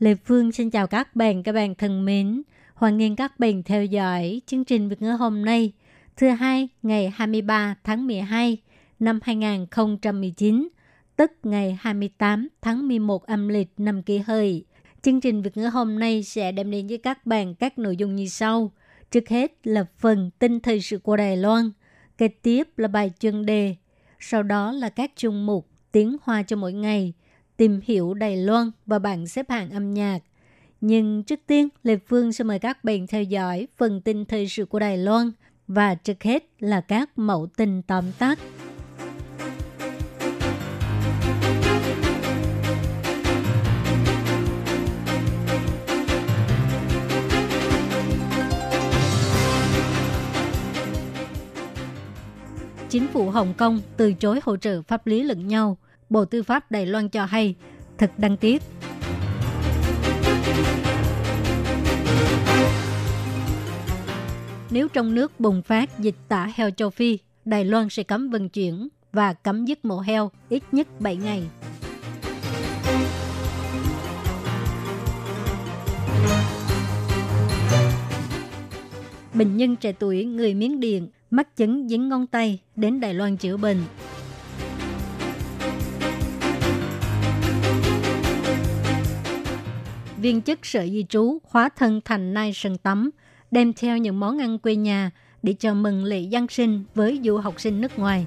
Lê Phương xin chào các bạn, các bạn thân mến. Hoan nghênh các bạn theo dõi chương trình Việt ngữ hôm nay, thứ hai ngày 23 tháng 12 năm 2019, tức ngày 28 tháng 11 âm lịch năm kỷ hợi. Chương trình Việt ngữ hôm nay sẽ đem đến với các bạn các nội dung như sau. Trước hết là phần tin thời sự của Đài Loan, kế tiếp là bài chuyên đề, sau đó là các chung mục tiếng hoa cho mỗi ngày, tìm hiểu Đài Loan và bảng xếp hạng âm nhạc. Nhưng trước tiên, Lê Phương sẽ mời các bạn theo dõi phần tin thời sự của Đài Loan và trước hết là các mẫu tin tóm tắt. Chính phủ Hồng Kông từ chối hỗ trợ pháp lý lẫn nhau. Bộ Tư pháp Đài Loan cho hay, thật đáng tiếc. Nếu trong nước bùng phát dịch tả heo châu Phi, Đài Loan sẽ cấm vận chuyển và cấm giết mổ heo ít nhất 7 ngày. Bệnh nhân trẻ tuổi người Miến Điện mắc chứng dính ngón tay đến Đài Loan chữa bệnh. Viên chức sở di trú hóa thân thành nai sân tắm, đem theo những món ăn quê nhà để chào mừng lễ Giáng sinh với du học sinh nước ngoài.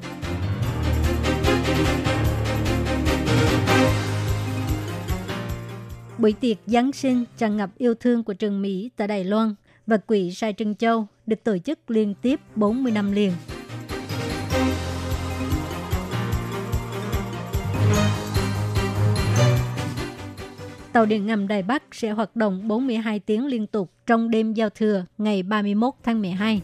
Buổi tiệc Giáng sinh tràn ngập yêu thương của trường Mỹ tại Đài Loan và quỹ Sai Trân Châu được tổ chức liên tiếp 40 năm liền. Tàu điện ngầm Đài Bắc sẽ hoạt động 42 tiếng liên tục trong đêm giao thừa ngày 31 tháng 12.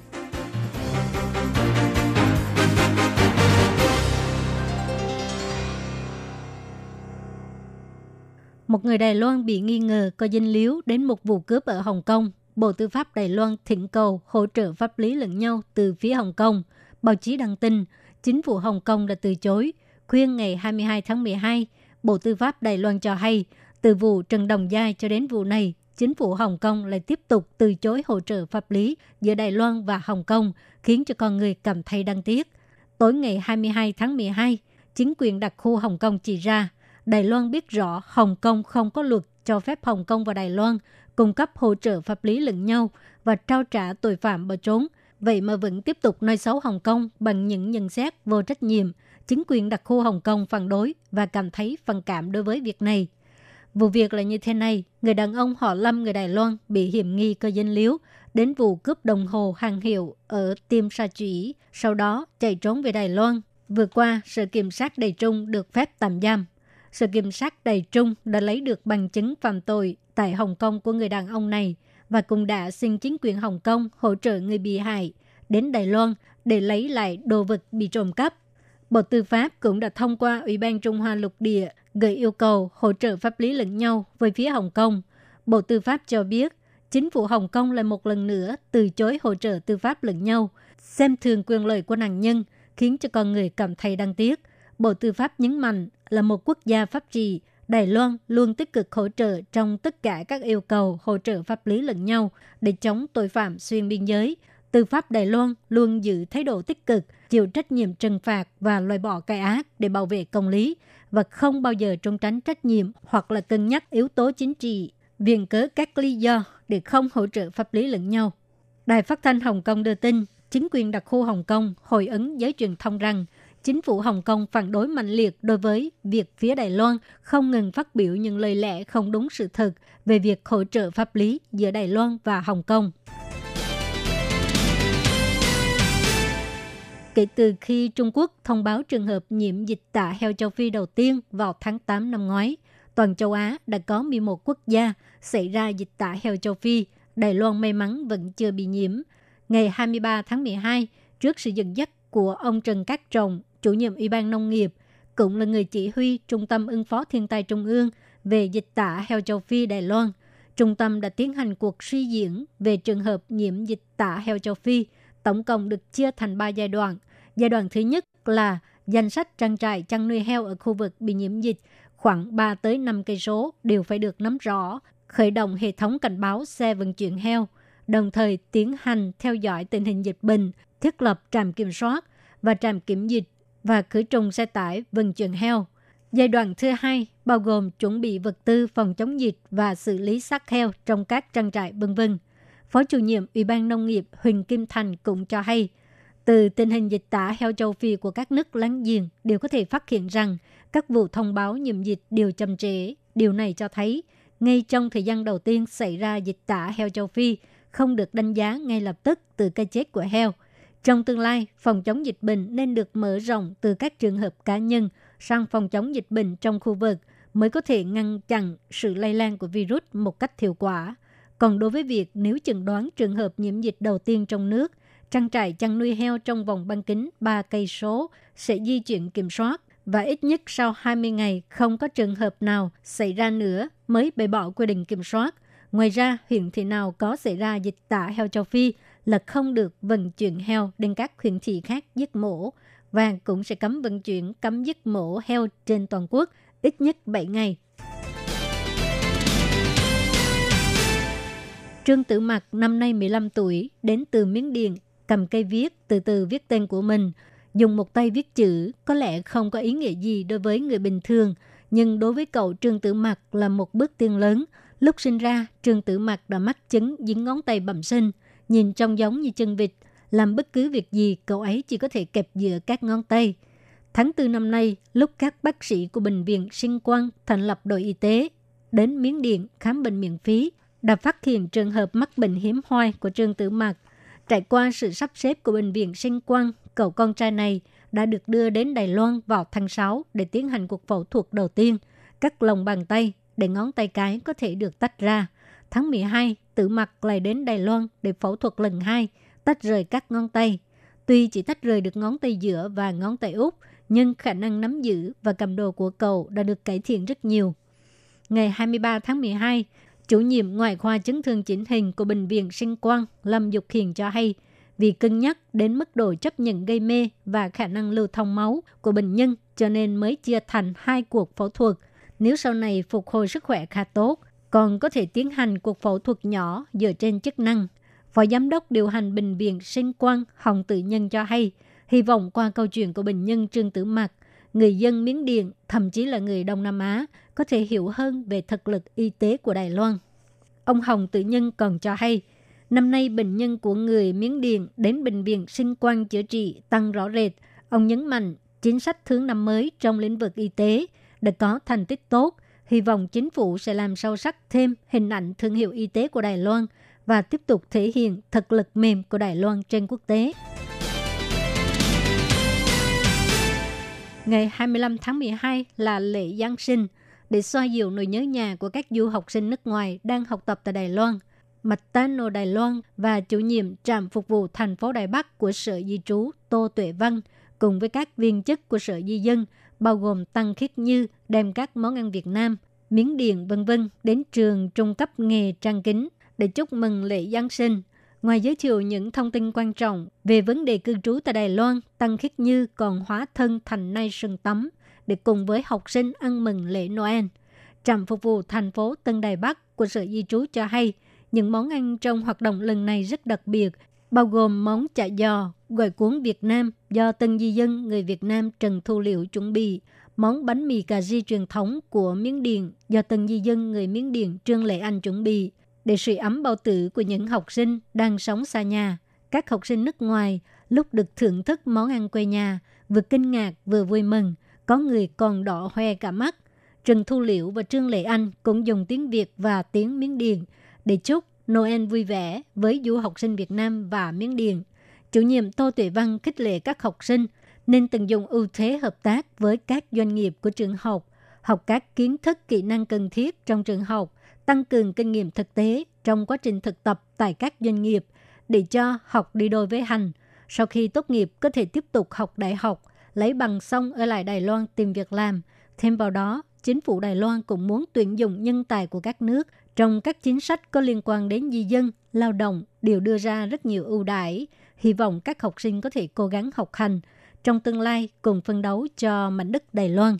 Một người Đài Loan bị nghi ngờ có dinh líu đến một vụ cướp ở Hồng Kông. Bộ Tư pháp Đài Loan thỉnh cầu hỗ trợ pháp lý lẫn nhau từ phía Hồng Kông. Báo chí đăng tin, chính phủ Hồng Kông đã từ chối. Khuyên ngày 22 tháng 12, Bộ Tư pháp Đài Loan cho hay, từ vụ Trần Đồng Giai cho đến vụ này, chính phủ Hồng Kông lại tiếp tục từ chối hỗ trợ pháp lý giữa Đài Loan và Hồng Kông, khiến cho con người cảm thấy đáng tiếc. Tối ngày 22 tháng 12, chính quyền đặc khu Hồng Kông chỉ ra, Đài Loan biết rõ Hồng Kông không có luật cho phép Hồng Kông và Đài Loan cung cấp hỗ trợ pháp lý lẫn nhau và trao trả tội phạm bỏ trốn. Vậy mà vẫn tiếp tục nói xấu Hồng Kông bằng những nhận xét vô trách nhiệm. Chính quyền đặc khu Hồng Kông phản đối và cảm thấy phản cảm đối với việc này. Vụ việc là như thế này, người đàn ông họ Lâm người Đài Loan bị hiểm nghi cơ dân liếu đến vụ cướp đồng hồ hàng hiệu ở Tiêm Sa Chủy, sau đó chạy trốn về Đài Loan. Vừa qua, Sở Kiểm sát Đài Trung được phép tạm giam. Sở Kiểm sát Đài Trung đã lấy được bằng chứng phạm tội tại Hồng Kông của người đàn ông này và cũng đã xin chính quyền Hồng Kông hỗ trợ người bị hại đến Đài Loan để lấy lại đồ vật bị trộm cắp. Bộ Tư pháp cũng đã thông qua Ủy ban Trung Hoa lục địa gửi yêu cầu hỗ trợ pháp lý lẫn nhau với phía Hồng Kông. Bộ Tư pháp cho biết, chính phủ Hồng Kông lại một lần nữa từ chối hỗ trợ tư pháp lẫn nhau, xem thường quyền lợi của nạn nhân, khiến cho con người cảm thấy đáng tiếc. Bộ Tư pháp nhấn mạnh là một quốc gia pháp trị, Đài Loan luôn tích cực hỗ trợ trong tất cả các yêu cầu hỗ trợ pháp lý lẫn nhau để chống tội phạm xuyên biên giới. Tư pháp Đài Loan luôn giữ thái độ tích cực, chịu trách nhiệm trừng phạt và loại bỏ cái ác để bảo vệ công lý và không bao giờ trốn tránh trách nhiệm hoặc là cân nhắc yếu tố chính trị, viện cớ các lý do để không hỗ trợ pháp lý lẫn nhau. Đài phát thanh Hồng Kông đưa tin, chính quyền đặc khu Hồng Kông hồi ứng giới truyền thông rằng chính phủ Hồng Kông phản đối mạnh liệt đối với việc phía Đài Loan không ngừng phát biểu những lời lẽ không đúng sự thật về việc hỗ trợ pháp lý giữa Đài Loan và Hồng Kông. Kể từ khi Trung Quốc thông báo trường hợp nhiễm dịch tả heo châu Phi đầu tiên vào tháng 8 năm ngoái, toàn châu Á đã có 11 quốc gia xảy ra dịch tả heo châu Phi. Đài Loan may mắn vẫn chưa bị nhiễm. Ngày 23 tháng 12, trước sự dẫn dắt của ông Trần Cát Trọng, chủ nhiệm Ủy ban Nông nghiệp, cũng là người chỉ huy Trung tâm ứng phó thiên tai Trung ương về dịch tả heo châu Phi Đài Loan. Trung tâm đã tiến hành cuộc suy diễn về trường hợp nhiễm dịch tả heo châu Phi, tổng cộng được chia thành 3 giai đoạn. Giai đoạn thứ nhất là danh sách trang trại chăn nuôi heo ở khu vực bị nhiễm dịch khoảng 3 tới 5 cây số đều phải được nắm rõ, khởi động hệ thống cảnh báo xe vận chuyển heo, đồng thời tiến hành theo dõi tình hình dịch bệnh, thiết lập trạm kiểm soát và trạm kiểm dịch và khử trùng xe tải vận chuyển heo. Giai đoạn thứ hai bao gồm chuẩn bị vật tư phòng chống dịch và xử lý xác heo trong các trang trại vân vân. Phó chủ nhiệm Ủy ban Nông nghiệp Huỳnh Kim Thành cũng cho hay, từ tình hình dịch tả heo châu Phi của các nước láng giềng đều có thể phát hiện rằng các vụ thông báo nhiễm dịch đều chậm trễ. Điều này cho thấy, ngay trong thời gian đầu tiên xảy ra dịch tả heo châu Phi, không được đánh giá ngay lập tức từ cái chết của heo. Trong tương lai, phòng chống dịch bệnh nên được mở rộng từ các trường hợp cá nhân sang phòng chống dịch bệnh trong khu vực mới có thể ngăn chặn sự lây lan của virus một cách hiệu quả. Còn đối với việc nếu chẩn đoán trường hợp nhiễm dịch đầu tiên trong nước, trang trại chăn nuôi heo trong vòng bán kính 3 cây số sẽ di chuyển kiểm soát và ít nhất sau 20 ngày không có trường hợp nào xảy ra nữa mới bày bỏ quy định kiểm soát. Ngoài ra, huyện thị nào có xảy ra dịch tả heo châu Phi là không được vận chuyển heo đến các huyện thị khác giết mổ và cũng sẽ cấm vận chuyển cấm giết mổ heo trên toàn quốc ít nhất 7 ngày. Trương Tử Mặc năm nay 15 tuổi, đến từ Miến Điện, cầm cây viết, từ từ viết tên của mình. Dùng một tay viết chữ có lẽ không có ý nghĩa gì đối với người bình thường, nhưng đối với cậu Trương Tử Mặc là một bước tiến lớn. Lúc sinh ra, Trương Tử Mặc đã mắc chứng dính ngón tay bẩm sinh, nhìn trông giống như chân vịt. Làm bất cứ việc gì, cậu ấy chỉ có thể kẹp giữa các ngón tay. Tháng 4 năm nay, lúc các bác sĩ của Bệnh viện Sinh Quang thành lập đội y tế đến Miến Điện khám bệnh miễn phí, đã phát hiện trường hợp mắc bệnh hiếm hoi của Trương Tử Mặc. Trải qua sự sắp xếp của Bệnh viện Sinh Quang, cậu con trai này đã được đưa đến Đài Loan vào tháng 6 để tiến hành cuộc phẫu thuật đầu tiên, cắt lòng bàn tay để ngón tay cái có thể được tách ra. Tháng 12, Tử Mặc lại đến Đài Loan để phẫu thuật lần hai, tách rời các ngón tay. Tuy chỉ tách rời được ngón tay giữa và ngón tay út, nhưng khả năng nắm giữ và cầm đồ của cậu đã được cải thiện rất nhiều. Ngày 23 tháng 12, chủ nhiệm ngoại khoa chấn thương chỉnh hình của Bệnh viện Sinh Quang Lâm Dục Hiền cho hay, vì cân nhắc đến mức độ chấp nhận gây mê và khả năng lưu thông máu của bệnh nhân cho nên mới chia thành hai cuộc phẫu thuật. Nếu sau này phục hồi sức khỏe khá tốt, còn có thể tiến hành cuộc phẫu thuật nhỏ dựa trên chức năng. Phó Giám đốc điều hành Bệnh viện Sinh Quang Hồng Tự Nhân cho hay, hy vọng qua câu chuyện của bệnh nhân Trương Tử Mạc, người dân Miến Điện, thậm chí là người Đông Nam Á, có thể hiểu hơn về thực lực y tế của Đài Loan. Ông Hồng Tự Nhân còn cho hay, năm nay bệnh nhân của người Miến Điện đến bệnh viện sinh quan chữa trị tăng rõ rệt. Ông nhấn mạnh chính sách thương năm mới trong lĩnh vực y tế đã có thành tích tốt, hy vọng chính phủ sẽ làm sâu sắc thêm hình ảnh thương hiệu y tế của Đài Loan và tiếp tục thể hiện thực lực mềm của Đài Loan trên quốc tế. Ngày 25 tháng 12 là lễ Giáng sinh để xoa dịu nỗi nhớ nhà của các du học sinh nước ngoài đang học tập tại Đài Loan. Mạch Tano Đài Loan và chủ nhiệm trạm phục vụ thành phố Đài Bắc của Sở Di trú Tô Tuệ Văn cùng với các viên chức của Sở Di dân bao gồm Tăng Khiết Như đem các món ăn Việt Nam, miếng điện vân vân đến trường trung cấp nghề trang kính để chúc mừng lễ Giáng sinh. Ngoài giới thiệu những thông tin quan trọng về vấn đề cư trú tại Đài Loan, Tăng Khiết Như còn hóa thân thành nay Sừng tắm để cùng với học sinh ăn mừng lễ Noel. Trạm phục vụ thành phố Tân Đài Bắc của Sở Di trú cho hay, những món ăn trong hoạt động lần này rất đặc biệt, bao gồm món chả giò, gỏi cuốn Việt Nam do tân di dân người Việt Nam Trần Thu Liệu chuẩn bị, món bánh mì cà ri truyền thống của Miến Điện do tân di dân người Miến Điện Trương Lệ Anh chuẩn bị, để sưởi ấm bao tử của những học sinh đang sống xa nhà. Các học sinh nước ngoài lúc được thưởng thức món ăn quê nhà, vừa kinh ngạc vừa vui mừng, có người còn đỏ hoe cả mắt. Trần Thu Liễu và Trương Lệ Anh cũng dùng tiếng Việt và tiếng Miến Điện để chúc Noel vui vẻ với du học sinh Việt Nam và Miến Điện. Chủ nhiệm Tô Tuệ Văn khích lệ các học sinh nên tận dụng ưu thế hợp tác với các doanh nghiệp của trường học, học các kiến thức kỹ năng cần thiết trong trường học, tăng cường kinh nghiệm thực tế trong quá trình thực tập tại các doanh nghiệp để cho học đi đôi với hành. Sau khi tốt nghiệp có thể tiếp tục học đại học, lấy bằng xong ở lại Đài Loan tìm việc làm. Thêm vào đó, chính phủ Đài Loan cũng muốn tuyển dụng nhân tài của các nước trong các chính sách có liên quan đến di dân, lao động đều đưa ra rất nhiều ưu đãi. Hy vọng các học sinh có thể cố gắng học hành, trong tương lai cùng phân đấu cho mảnh đất Đài Loan.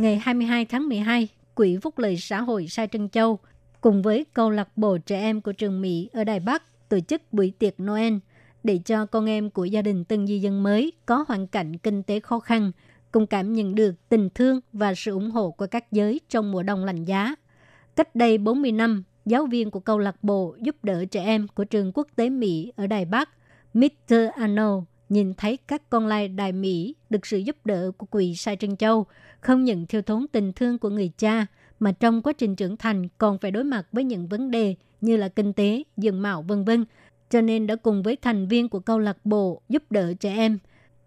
Ngày 22 tháng 12, Quỹ Phúc lợi xã hội Sai Trân Châu cùng với câu lạc bộ trẻ em của trường Mỹ ở Đài Bắc tổ chức buổi tiệc Noel để cho con em của gia đình tân di dân mới có hoàn cảnh kinh tế khó khăn cùng cảm nhận được tình thương và sự ủng hộ của các giới trong mùa đông lạnh giá. Cách đây 40 năm, giáo viên của câu lạc bộ giúp đỡ trẻ em của trường quốc tế Mỹ ở Đài Bắc, Mr. Arnold, nhìn thấy các con lai Đài Mỹ được sự giúp đỡ của quỷ Sai Trân Châu, không những thiêu thốn tình thương của người cha, mà trong quá trình trưởng thành còn phải đối mặt với những vấn đề như là kinh tế, diện mạo vân vân, cho nên đã cùng với thành viên của câu lạc bộ giúp đỡ trẻ em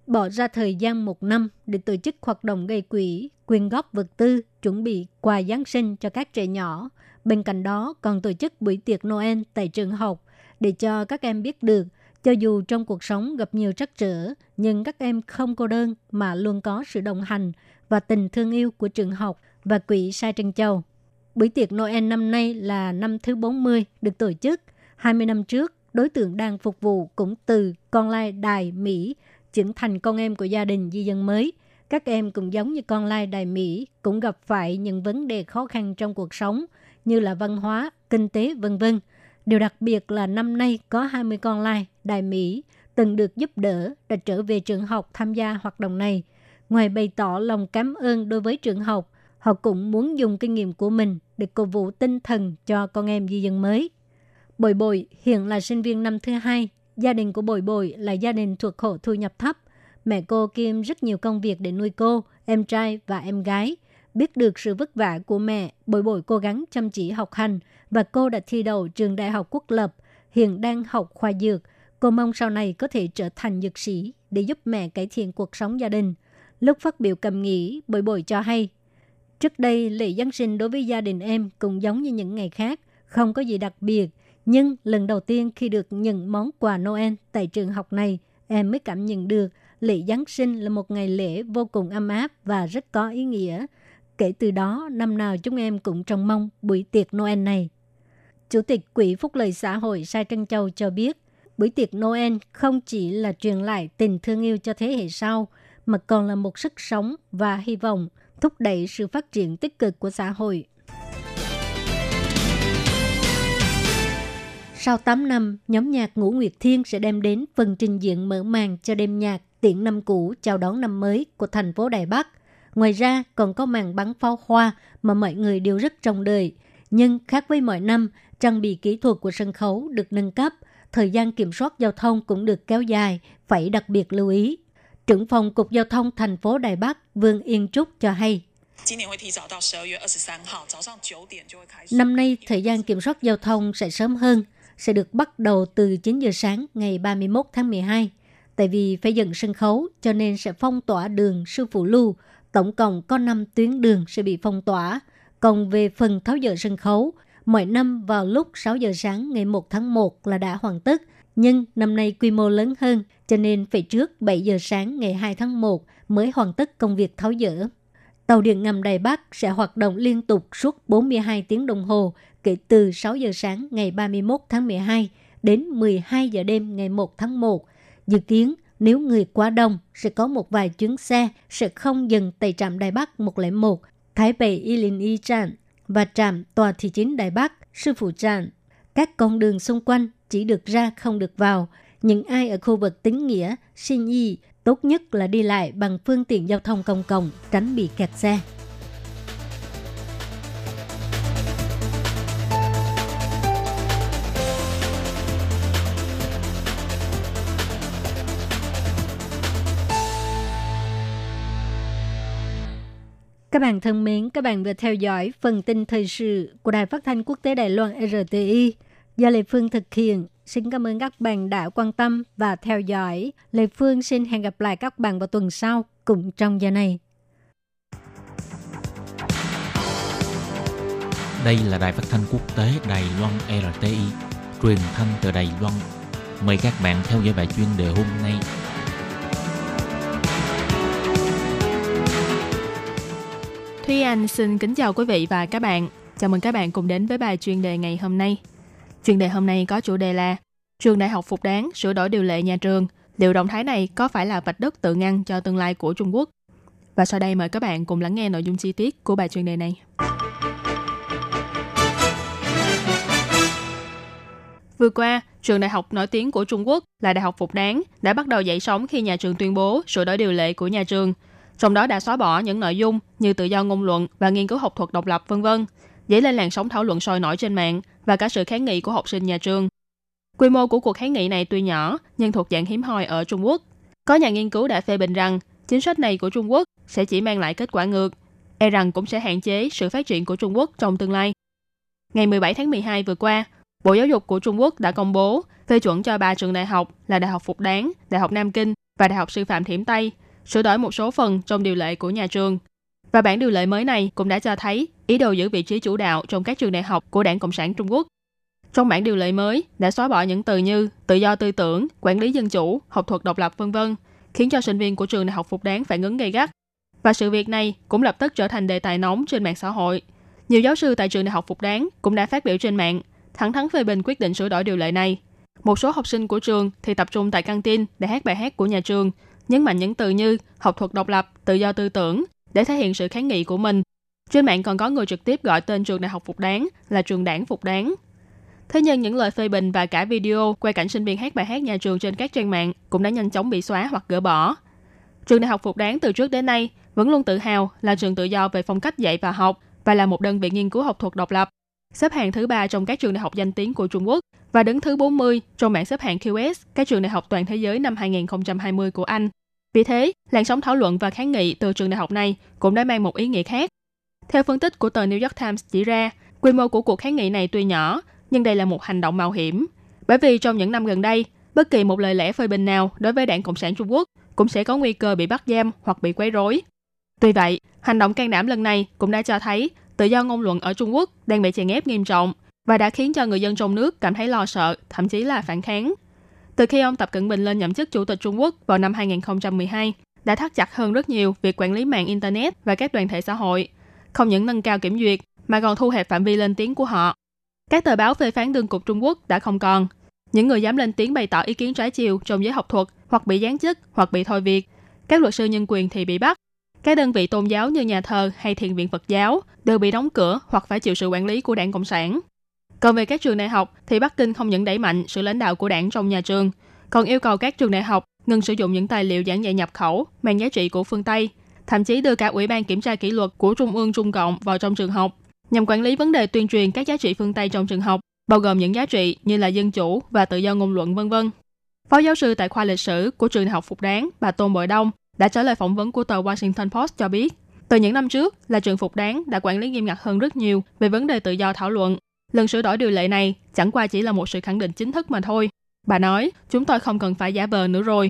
bỏ ra thời gian một năm để tổ chức hoạt động gây quỹ, quyên góp vật tư, chuẩn bị quà Giáng sinh cho các trẻ nhỏ. Bên cạnh đó còn tổ chức buổi tiệc Noel tại trường học để cho các em biết được cho dù trong cuộc sống gặp nhiều trắc trở, nhưng các em không cô đơn mà luôn có sự đồng hành và tình thương yêu của trường học và quỹ Sai Trân Châu. Buổi tiệc Noel năm nay là năm thứ 40 được tổ chức. 20 năm trước, đối tượng đang phục vụ cũng từ con lai đài Mỹ trưởng thành con em của gia đình di dân mới. Các em cũng giống như con lai đài Mỹ cũng gặp phải những vấn đề khó khăn trong cuộc sống như là văn hóa, kinh tế vân vân. Điều đặc biệt là năm nay có 20 con lai đài Mỹ từng được giúp đỡ đã trở về trường học tham gia hoạt động này. Ngoài bày tỏ lòng cảm ơn đối với trường học, họ cũng muốn dùng kinh nghiệm của mình để cổ vũ tinh thần cho con em di dân mới. bồi bồi hiện là sinh viên năm thứ hai Gia đình của bồi bồi là gia đình thuộc hộ thu nhập thấp. Mẹ cô kiêm rất nhiều công việc để nuôi cô, em trai và em gái. Biết được sự vất vả của mẹ, bồi bồi cố gắng chăm chỉ học hành và cô đã thi đậu trường đại học quốc lập, hiện đang học khoa dược. Cô mong sau này có thể trở thành dược sĩ để giúp mẹ cải thiện cuộc sống gia đình. Lúc phát biểu cầm nghỉ, bồi bồi cho hay, Trước đây, lễ Giáng sinh đối với gia đình em cũng giống như những ngày khác, không có gì đặc biệt – nhưng lần đầu tiên khi được nhận món quà Noel tại trường học này, em mới cảm nhận được lễ Giáng sinh là một ngày lễ vô cùng ấm áp và rất có ý nghĩa. Kể từ đó, năm nào chúng em cũng trông mong buổi tiệc Noel này. Chủ tịch Quỹ Phúc lợi xã hội Sai Trân Châu cho biết, buổi tiệc Noel không chỉ là truyền lại tình thương yêu cho thế hệ sau, mà còn là một sức sống và hy vọng thúc đẩy sự phát triển tích cực của xã hội Sau 8 năm, nhóm nhạc Ngũ Nguyệt Thiên sẽ đem đến phần trình diễn mở màn cho đêm nhạc tiễn năm cũ chào đón năm mới của thành phố Đài Bắc. Ngoài ra, còn có màn bắn pháo hoa mà mọi người đều rất trông đợi. Nhưng khác với mọi năm, trang bị kỹ thuật của sân khấu được nâng cấp, thời gian kiểm soát giao thông cũng được kéo dài, phải đặc biệt lưu ý. Trưởng phòng Cục Giao thông thành phố Đài Bắc Vương Yên Trúc cho hay. Năm nay, thời gian kiểm soát giao thông sẽ sớm hơn, sẽ được bắt đầu từ 9 giờ sáng ngày 31 tháng 12. Tại vì phải dựng sân khấu cho nên sẽ phong tỏa đường Sư Phụ Lưu. Tổng cộng có 5 tuyến đường sẽ bị phong tỏa. Còn về phần tháo dỡ sân khấu, mọi năm vào lúc 6 giờ sáng ngày 1 tháng 1 là đã hoàn tất. Nhưng năm nay quy mô lớn hơn, cho nên phải trước 7 giờ sáng ngày 2 tháng 1 mới hoàn tất công việc tháo dỡ. Tàu điện ngầm Đài Bắc sẽ hoạt động liên tục suốt 42 tiếng đồng hồ kể từ 6 giờ sáng ngày 31 tháng 12 đến 12 giờ đêm ngày 1 tháng 1. Dự kiến nếu người quá đông sẽ có một vài chuyến xe sẽ không dừng tại trạm Đài Bắc 101, Thái Bình Y Linh Y Chan và trạm tòa thị chính Đài Bắc, Sư Phụ Trạm. Các con đường xung quanh chỉ được ra không được vào. Những ai ở khu vực tính nghĩa, sinh y, tốt nhất là đi lại bằng phương tiện giao thông công cộng, tránh bị kẹt xe. Các bạn thân mến, các bạn vừa theo dõi phần tin thời sự của Đài Phát thanh Quốc tế Đài Loan RTI do Lê Phương thực hiện. Xin cảm ơn các bạn đã quan tâm và theo dõi. Lê Phương xin hẹn gặp lại các bạn vào tuần sau. cũng trong giờ này. Đây là đài phát thanh quốc tế Đài Loan RTI, truyền thanh từ Đài Loan. Mời các bạn theo dõi bài chuyên đề hôm nay. Thúy Anh xin kính chào quý vị và các bạn. Chào mừng các bạn cùng đến với bài chuyên đề ngày hôm nay. Chuyên đề hôm nay có chủ đề là Trường đại học phục đáng sửa đổi điều lệ nhà trường. Liệu động thái này có phải là vạch đất tự ngăn cho tương lai của Trung Quốc? Và sau đây mời các bạn cùng lắng nghe nội dung chi tiết của bài chuyên đề này. Vừa qua, trường đại học nổi tiếng của Trung Quốc là Đại học Phục Đáng đã bắt đầu dậy sóng khi nhà trường tuyên bố sửa đổi điều lệ của nhà trường. Trong đó đã xóa bỏ những nội dung như tự do ngôn luận và nghiên cứu học thuật độc lập vân vân, dấy lên làn sóng thảo luận sôi nổi trên mạng và cả sự kháng nghị của học sinh nhà trường. Quy mô của cuộc kháng nghị này tuy nhỏ nhưng thuộc dạng hiếm hoi ở Trung Quốc. Có nhà nghiên cứu đã phê bình rằng chính sách này của Trung Quốc sẽ chỉ mang lại kết quả ngược, e rằng cũng sẽ hạn chế sự phát triển của Trung Quốc trong tương lai. Ngày 17 tháng 12 vừa qua, Bộ Giáo dục của Trung Quốc đã công bố phê chuẩn cho ba trường đại học là Đại học Phục Đáng, Đại học Nam Kinh và Đại học Sư phạm Thiểm Tây sửa đổi một số phần trong điều lệ của nhà trường. Và bản điều lệ mới này cũng đã cho thấy ý đồ giữ vị trí chủ đạo trong các trường đại học của Đảng Cộng sản Trung Quốc. Trong bản điều lệ mới đã xóa bỏ những từ như tự do tư tưởng, quản lý dân chủ, học thuật độc lập vân vân, khiến cho sinh viên của trường đại học Phục Đáng phản ứng gay gắt. Và sự việc này cũng lập tức trở thành đề tài nóng trên mạng xã hội. Nhiều giáo sư tại trường đại học Phục Đáng cũng đã phát biểu trên mạng thẳng thắn phê bình quyết định sửa đổi điều lệ này. Một số học sinh của trường thì tập trung tại căng tin để hát bài hát của nhà trường, nhấn mạnh những từ như học thuật độc lập, tự do tư tưởng để thể hiện sự kháng nghị của mình. Trên mạng còn có người trực tiếp gọi tên trường đại học Phục Đáng là trường đảng Phục Đáng. Thế nhưng những lời phê bình và cả video quay cảnh sinh viên hát bài hát nhà trường trên các trang mạng cũng đã nhanh chóng bị xóa hoặc gỡ bỏ. Trường đại học Phục Đáng từ trước đến nay vẫn luôn tự hào là trường tự do về phong cách dạy và học và là một đơn vị nghiên cứu học thuật độc lập xếp hạng thứ ba trong các trường đại học danh tiếng của Trung Quốc và đứng thứ 40 trong bảng xếp hạng QS các trường đại học toàn thế giới năm 2020 của Anh. Vì thế, làn sóng thảo luận và kháng nghị từ trường đại học này cũng đã mang một ý nghĩa khác. Theo phân tích của tờ New York Times chỉ ra, quy mô của cuộc kháng nghị này tuy nhỏ, nhưng đây là một hành động mạo hiểm. Bởi vì trong những năm gần đây, bất kỳ một lời lẽ phê bình nào đối với Đảng Cộng sản Trung Quốc cũng sẽ có nguy cơ bị bắt giam hoặc bị quấy rối. Tuy vậy, hành động can đảm lần này cũng đã cho thấy tự do ngôn luận ở Trung Quốc đang bị chèn ép nghiêm trọng và đã khiến cho người dân trong nước cảm thấy lo sợ, thậm chí là phản kháng. Từ khi ông Tập Cận Bình lên nhậm chức Chủ tịch Trung Quốc vào năm 2012, đã thắt chặt hơn rất nhiều việc quản lý mạng Internet và các đoàn thể xã hội, không những nâng cao kiểm duyệt mà còn thu hẹp phạm vi lên tiếng của họ. Các tờ báo phê phán đương cục Trung Quốc đã không còn. Những người dám lên tiếng bày tỏ ý kiến trái chiều trong giới học thuật hoặc bị giáng chức hoặc bị thôi việc. Các luật sư nhân quyền thì bị bắt các đơn vị tôn giáo như nhà thờ hay thiền viện Phật giáo đều bị đóng cửa hoặc phải chịu sự quản lý của đảng Cộng sản. Còn về các trường đại học thì Bắc Kinh không những đẩy mạnh sự lãnh đạo của đảng trong nhà trường, còn yêu cầu các trường đại học ngừng sử dụng những tài liệu giảng dạy nhập khẩu mang giá trị của phương Tây, thậm chí đưa cả Ủy ban Kiểm tra Kỷ luật của Trung ương Trung Cộng vào trong trường học, nhằm quản lý vấn đề tuyên truyền các giá trị phương Tây trong trường học, bao gồm những giá trị như là dân chủ và tự do ngôn luận vân vân. Phó giáo sư tại khoa lịch sử của trường đại học Phục Đáng, bà Tôn Bội Đông đã trả lời phỏng vấn của tờ Washington Post cho biết, từ những năm trước là trường Phục Đáng đã quản lý nghiêm ngặt hơn rất nhiều về vấn đề tự do thảo luận. Lần sửa đổi điều lệ này chẳng qua chỉ là một sự khẳng định chính thức mà thôi. Bà nói, chúng tôi không cần phải giả vờ nữa rồi.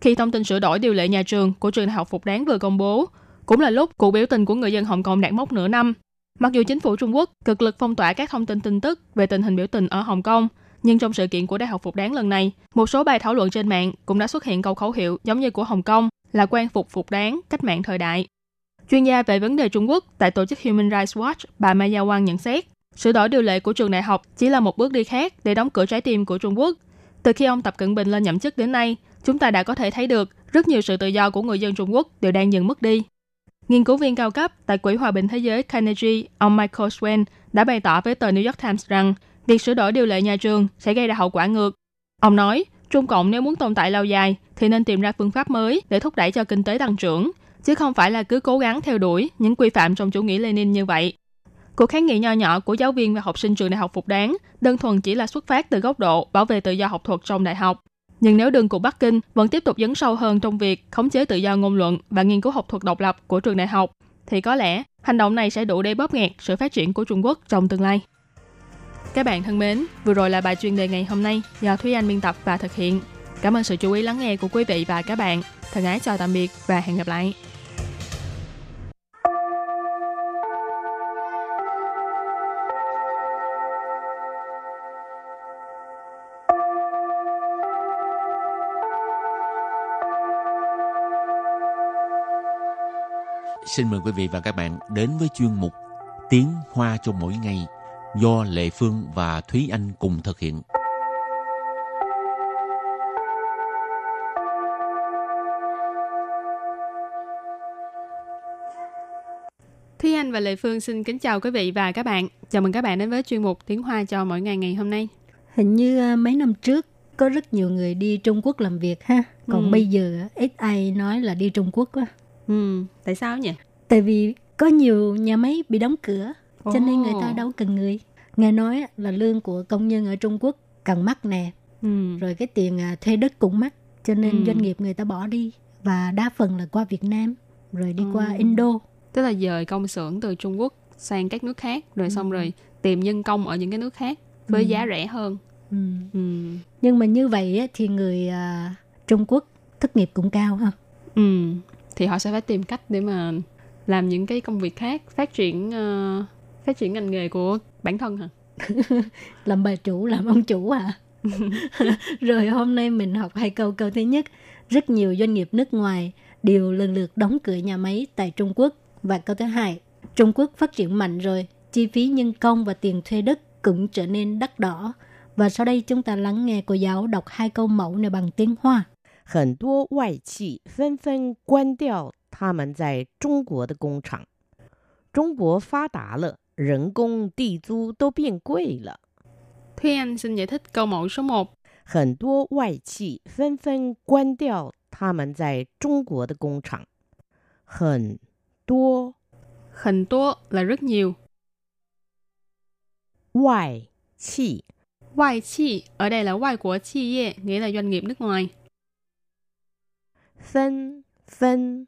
Khi thông tin sửa đổi điều lệ nhà trường của trường đại học Phục Đáng vừa công bố, cũng là lúc cuộc biểu tình của người dân Hồng Kông đạt mốc nửa năm. Mặc dù chính phủ Trung Quốc cực lực phong tỏa các thông tin tin tức về tình hình biểu tình ở Hồng Kông, nhưng trong sự kiện của Đại học Phục Đáng lần này, một số bài thảo luận trên mạng cũng đã xuất hiện câu khẩu hiệu giống như của Hồng Kông là quan phục phục đáng, cách mạng thời đại. Chuyên gia về vấn đề Trung Quốc tại tổ chức Human Rights Watch, bà Maya Wang nhận xét, sửa đổi điều lệ của trường đại học chỉ là một bước đi khác để đóng cửa trái tim của Trung Quốc. Từ khi ông Tập Cận Bình lên nhậm chức đến nay, chúng ta đã có thể thấy được rất nhiều sự tự do của người dân Trung Quốc đều đang dần mất đi. Nghiên cứu viên cao cấp tại Quỹ Hòa bình Thế giới Carnegie, ông Michael Swain, đã bày tỏ với tờ New York Times rằng việc sửa đổi điều lệ nhà trường sẽ gây ra hậu quả ngược. Ông nói, Trung Cộng nếu muốn tồn tại lâu dài thì nên tìm ra phương pháp mới để thúc đẩy cho kinh tế tăng trưởng, chứ không phải là cứ cố gắng theo đuổi những quy phạm trong chủ nghĩa Lenin như vậy. Cuộc kháng nghị nho nhỏ của giáo viên và học sinh trường đại học Phục Đáng đơn thuần chỉ là xuất phát từ góc độ bảo vệ tự do học thuật trong đại học. Nhưng nếu đường của Bắc Kinh vẫn tiếp tục dấn sâu hơn trong việc khống chế tự do ngôn luận và nghiên cứu học thuật độc lập của trường đại học, thì có lẽ hành động này sẽ đủ để bóp nghẹt sự phát triển của Trung Quốc trong tương lai. Các bạn thân mến, vừa rồi là bài chuyên đề ngày hôm nay do Thúy Anh biên tập và thực hiện. Cảm ơn sự chú ý lắng nghe của quý vị và các bạn. Thân ái chào tạm biệt và hẹn gặp lại. Xin mời quý vị và các bạn đến với chuyên mục Tiếng Hoa cho mỗi ngày do Lệ Phương và Thúy Anh cùng thực hiện. Thúy Anh và Lệ Phương xin kính chào quý vị và các bạn. Chào mừng các bạn đến với chuyên mục Tiếng Hoa cho mỗi ngày ngày hôm nay. Hình như à, mấy năm trước có rất nhiều người đi Trung Quốc làm việc ha. Còn Ừ. bây giờ ít ai nói là đi Trung Quốc quá. Ừ, tại sao nhỉ? Tại vì có nhiều nhà máy bị đóng cửa cho nên người ta Ồ. đâu cần người. Nghe nói là lương của công nhân ở Trung Quốc càng mắc nè, Ừ. rồi cái tiền à, thuê đất cũng mắc, cho nên Ừ. doanh nghiệp người ta bỏ đi và đa phần là qua Việt Nam, rồi đi qua Ừ. Indo. Tức là dời công xưởng từ Trung Quốc sang các nước khác rồi xong Ừ. rồi tìm nhân công ở những cái nước khác với Ừ. giá rẻ hơn. Ừ. Ừ. Nhưng mà như vậy thì người à, Trung Quốc thất nghiệp cũng cao ha. Ừ. Thì họ sẽ phải tìm cách để mà làm những cái công việc khác, phát triển ờ, phát triển ngành nghề của bản thân hả? làm bà chủ làm ông chủ à? Rồi hôm nay mình học hai câu câu thứ nhất. Rất nhiều doanh nghiệp nước ngoài đều lần lượt đóng cửa nhà máy tại Trung Quốc. Và câu thứ hai Trung Quốc phát triển mạnh rồi chi phí nhân công và tiền thuê đất cũng trở nên đắt đỏ. Và sau đây chúng ta lắng nghe cô giáo đọc hai câu mẫu này bằng tiếng Hoa 很多外企纷纷关掉他们在中国的工厂。中国发达了，人工、地租都变贵了。 Thúy Anh xin giải thích câu mẫu số 1. 很多外企纷纷关掉他们在中国的工厂。很多 Hình tố là rất nhiều. 外企 Ngoại chi ở đây là ngoại của chi业, nghĩa là doanh nghiệp nước ngoài. phân phân.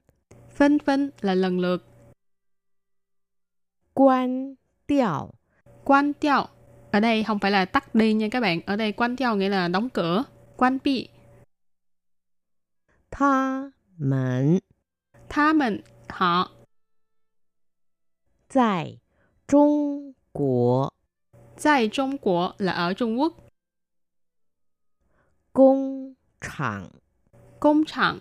Phân phân là lần lượt. Quan tiệu. Quan tiệu. Ở đây không phải là tắt đi nha các bạn. Ở đây quan tiệu nghĩa là đóng cửa. Quan bị tha mẫn tha mẫn họ. Tại Trung Quốc tại Trung Quốc là ở Trung Quốc. Công trạng. Công trạng.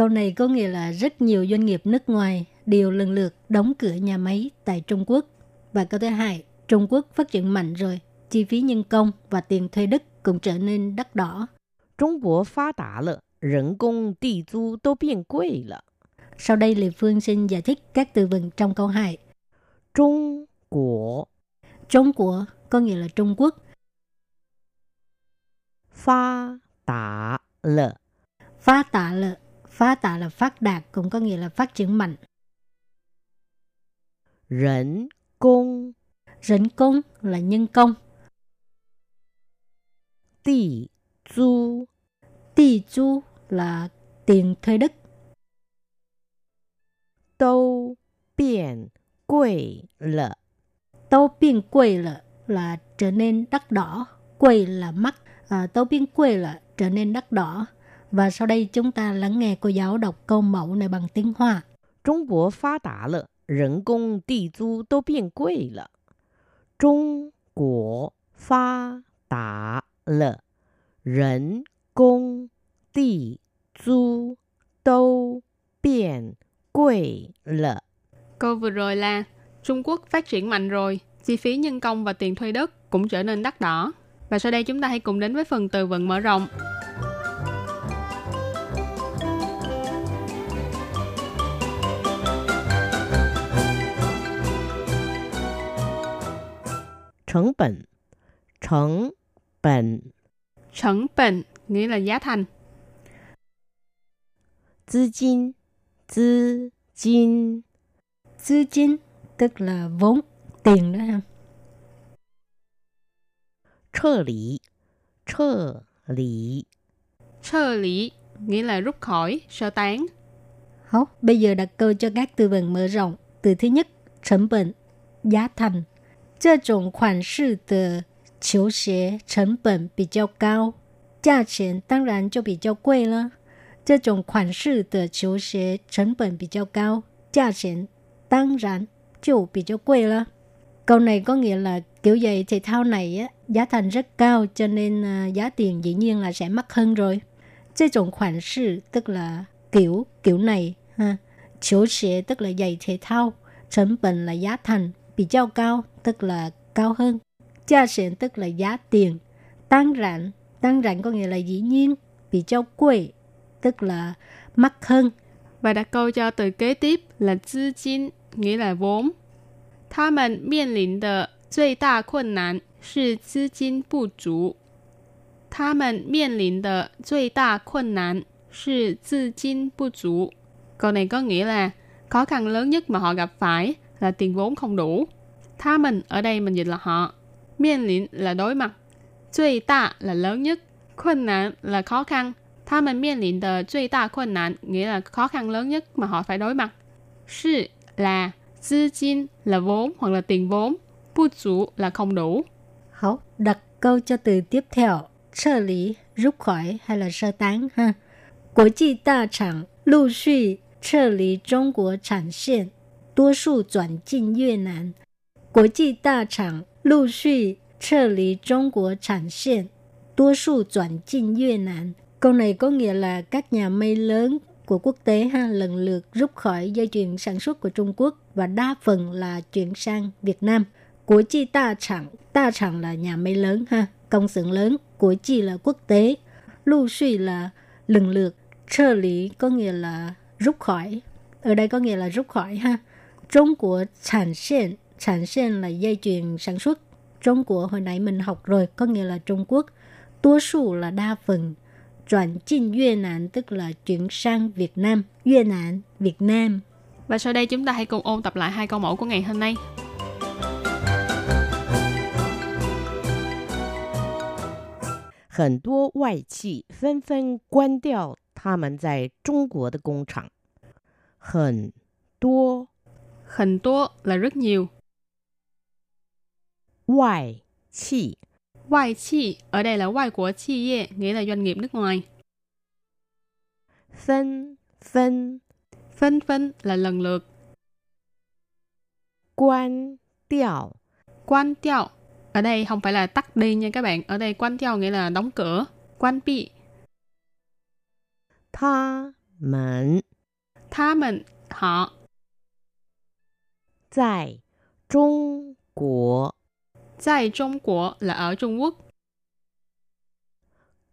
Câu này có nghĩa là rất nhiều doanh nghiệp nước ngoài đều lần lượt đóng cửa nhà máy tại Trung Quốc. Và câu thứ hai, Trung Quốc phát triển mạnh rồi, chi phí nhân công và tiền thuê đất cũng trở nên đắt đỏ. Trung Quốc phát đạt rồi, nhân công, địa du đều biến quý rồi. Sau đây Lê Phương xin giải thích các từ vựng trong câu hai Trung Quốc Trung Quốc có nghĩa là Trung Quốc. Phát đạt lợ Phát đạt lợ Phá tạ là phát đạt cũng có nghĩa là phát triển mạnh. Rỉnh công Rỉnh công là nhân công. Tỷ chu, tỷ chu là tiền thuê đất. Đâu biển quỷ lợ Đâu biển quỷ lợ là trở nên đắt đỏ. Quỷ là mắc. À, đâu biển quỷ lợ trở nên đắt đỏ. Và sau đây chúng ta lắng nghe cô giáo đọc câu mẫu này bằng tiếng Hoa. Trung Quốc phát đạt lợ, nhân công địa du đều biến quý lợ. Trung Quốc phát đạt lợ, nhân công địa du đều biến quý lợ. Câu vừa rồi là Trung Quốc phát triển mạnh rồi, chi phí nhân công và tiền thuê đất cũng trở nên đắt đỏ. Và sau đây chúng ta hãy cùng đến với phần từ vựng mở rộng. 成本，成本， Trấn bình nghĩa là giá thành. 资金，资金， 资金 tức là vốn, tiền đó ha. 撤离，撤离， Sơ lý nghĩa là rút khỏi, sơ tán. Hấu, bây giờ đặt câu cho các từ vựng mở rộng. Từ thứ nhất,成本, giá thành. 这种款式的球鞋成本比较高，价钱当然就比较贵了。这种款式的球鞋成本比较高，价钱当然就比较贵了。Câu này có nghĩa là kiểu giày thể thao này á, giá thành rất cao cho nên à, giá tiền dĩ nhiên là sẽ mắc hơn rồi. 这种款式 tức là kiểu kiểu này ha. Chiếu xế tức là giày thể thao, thành本 là giá thành, bị cao cao tức là cao hơn. Giá tiền tức là giá tiền. Tăng rạn, tăng rạn có nghĩa là dĩ nhiên, bị cao quầy tức là mắc hơn. Và đặt câu cho từ kế tiếp là tư金, nghĩa là vốn. 他们面临的最大困难是资金不足。他们面临的最大困难是资金不足。Câu này có nghĩa là khó khăn lớn nhất mà họ gặp phải là tiền vốn không đủ. Tha mình ở đây mình dịch là họ. Miên lĩnh là đối mặt. Duy đa là lớn nhất. Khuân nạn là khó khăn. Tha mình miên lĩnh de duy đa khuân nạn nghĩa là khó khăn lớn nhất mà họ phải đối mặt. Sư là tư金là vốn hoặc là tiền vốn. Bu chủ là không đủ. Hảo, đặt câu cho từ tiếp theo. Trợ lý, rút khỏi hay là sơ tán ha. Quốc tế đa厂陆续撤离中国产线， 多数转进越南。国际大厂陆续撤离中国产线，多数转进越南。Câu này có nghĩa là các nhà may lớn của quốc tế ha lần lượt rút khỏi dây chuyền sản xuất của Trung Quốc và đa phần là chuyển sang Việt Nam. Của chi đa厂, đa厂là nhà may lớn ha, công xưởng lớn. Của chi là quốc tế, lưu suy là lần lượt, trơ lý có nghĩa là rút khỏi. Ở đây có nghĩa là rút khỏi ha. Trung Quốc sản线, sản线là dây chuyền sản xuất. Trung Quốc hồi nãy mình học rồi, có nghĩa là Trung Quốc.多数là đa phần. Chuyển进Việt Nam tức là chuyển sang Việt Nam. Việt Nam, Việt Nam. Và sau đây chúng ta hãy cùng ôn tập lại hai câu mẫu của ngày hôm nay. 很多外企纷纷关掉他们在中国的工厂。很多 Hẳn tố là rất nhiều. Ngoại chi Ngoại chi ở đây là ngoại quốc chi yê, nghĩa là doanh nghiệp nước ngoài. Phân, phân Phân phân là lần lượt. Quan tiệu Quan tiệu ở đây không phải là tắt đi nha các bạn. Ở đây quan tiệu nghĩa là đóng cửa. Quan bị. Tha mệnh Tha mệnh họ 在中国 tại Trung Quốc là ở Trung Quốc.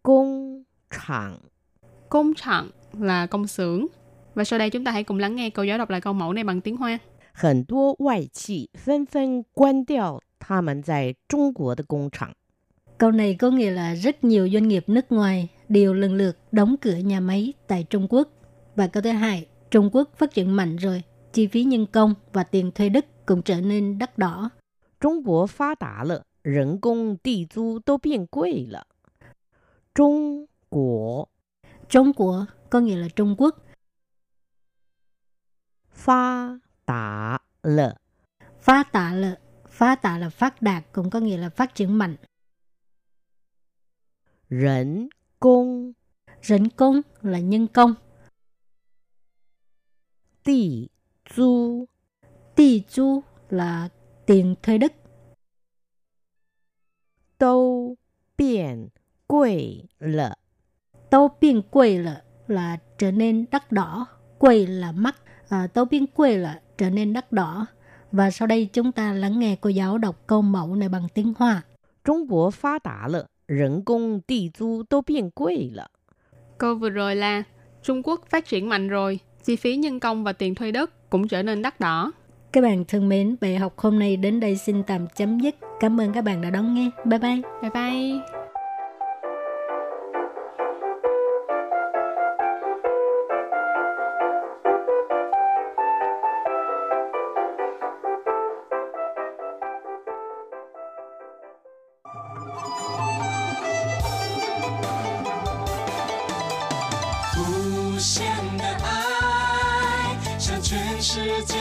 工厂 Công厂là công xưởng. Và sau đây chúng ta hãy cùng lắng nghe câu giáo đọc lại câu mẫu này bằng tiếng Hoa. 很多外企纷纷关掉他们在中国的工厂。 Câu này có nghĩa là rất nhiều doanh nghiệp nước ngoài đều lần lượt đóng cửa nhà máy tại Trung Quốc. Và câu thứ hai, Trung Quốc phát triển mạnh rồi, chi phí nhân công và tiền thuê đất cũng trở nên đắt đỏ. Trung Quốc phát đạt lợ, nhân công địa du đều biến quý lợ. Trung Quốc Trung Quốc có nghĩa là Trung Quốc. Phát đạt lợ Phát đạt lợ Phát đạt là phát đạt cũng có nghĩa là phát triển mạnh. Rỉnh công Rỉnh công là nhân công. tỷ chu. Tỷ chu là tiền thuê đất. Tâu biến quỷ lợ. Tâu biển quỷ lợ là trở nên đắt đỏ. Quỷ là mắt. À, tâu biển quỷ lợ trở nên đắt đỏ. Và sau đây chúng ta lắng nghe cô giáo đọc câu mẫu này bằng tiếng Hoa. Trung Quốc phát đá lợ, nhân công tỷ du tô biến quỷ lợ. Câu vừa rồi là Trung Quốc phát triển mạnh rồi, chi phí nhân công và tiền thuê đất cũng trở nên đắt đỏ. Các bạn thân mến, bài học hôm nay đến đây xin tạm chấm dứt. Cảm ơn các bạn đã đón nghe. Bye bye. Bye bye!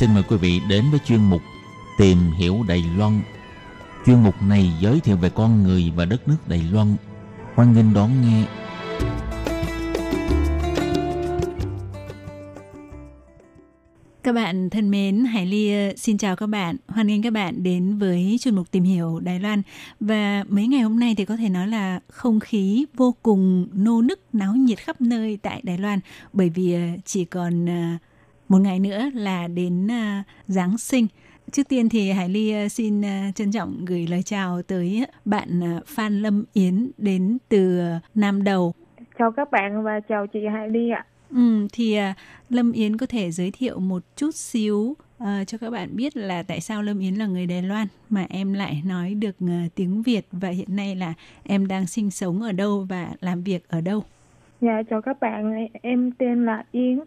Xin mời quý vị đến với chuyên mục Tìm hiểu Đài Loan. Chuyên mục này giới thiệu về con người và đất nước Đài Loan. Hoan nghênh đón nghe. Các bạn thân mến, Hải Ly ờ, xin chào các bạn. Hoan nghênh các bạn đến với chuyên mục tìm hiểu Đài Loan. Và mấy ngày hôm nay thì có thể nói là không khí vô cùng nô nức, náo nhiệt khắp nơi tại Đài Loan. Bởi vì ờ, chỉ còn ờ, một ngày nữa là đến ờ, Giáng sinh. Trước tiên thì Hải Ly ờ, xin ờ, trân trọng gửi lời chào tới bạn Phan Lâm Yến đến từ Nam Đầu. Chào các bạn và chào chị Hải Ly ạ. Ừ, thì à, Lâm Yến có thể giới thiệu một chút xíu à, cho các bạn biết là tại sao Lâm Yến là người Đài Loan mà em lại nói được à, tiếng Việt và hiện nay là em đang sinh sống ở đâu và làm việc ở đâu. Dạ chào các bạn, em tên là Yến.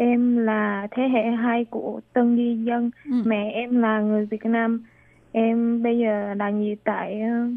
Em là thế hệ hai của Tân Di Dân. Ừ. Mẹ em là người Việt Nam. Em bây giờ là nhị tại ờ,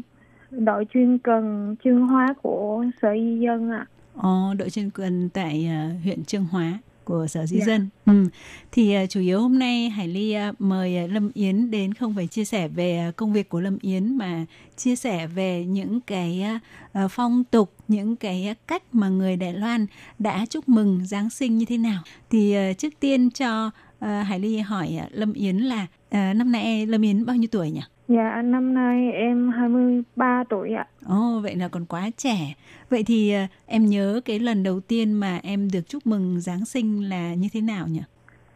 đội chuyên cần chuyên hóa của Sở Di Dân ạ. Ồ, đội chuyên quyền tại à, huyện Trương Hóa của Sở Di Dạ. Dân. Ừ. Thì à, chủ yếu hôm nay Hải Ly à, mời à, Lâm Yến đến không phải chia sẻ về à, công việc của Lâm Yến mà chia sẻ về những cái à, phong tục, những cái à, cách mà người Đài Loan đã chúc mừng Giáng sinh như thế nào. Thì à, trước tiên cho à, Hải Ly hỏi à, Lâm Yến là à, năm nay Lâm Yến bao nhiêu tuổi nhỉ? Dạ năm nay em 23 tuổi ạ. Ồ, vậy là còn quá trẻ. Vậy thì à, em nhớ cái lần đầu tiên mà em được chúc mừng Giáng sinh là như thế nào nhỉ?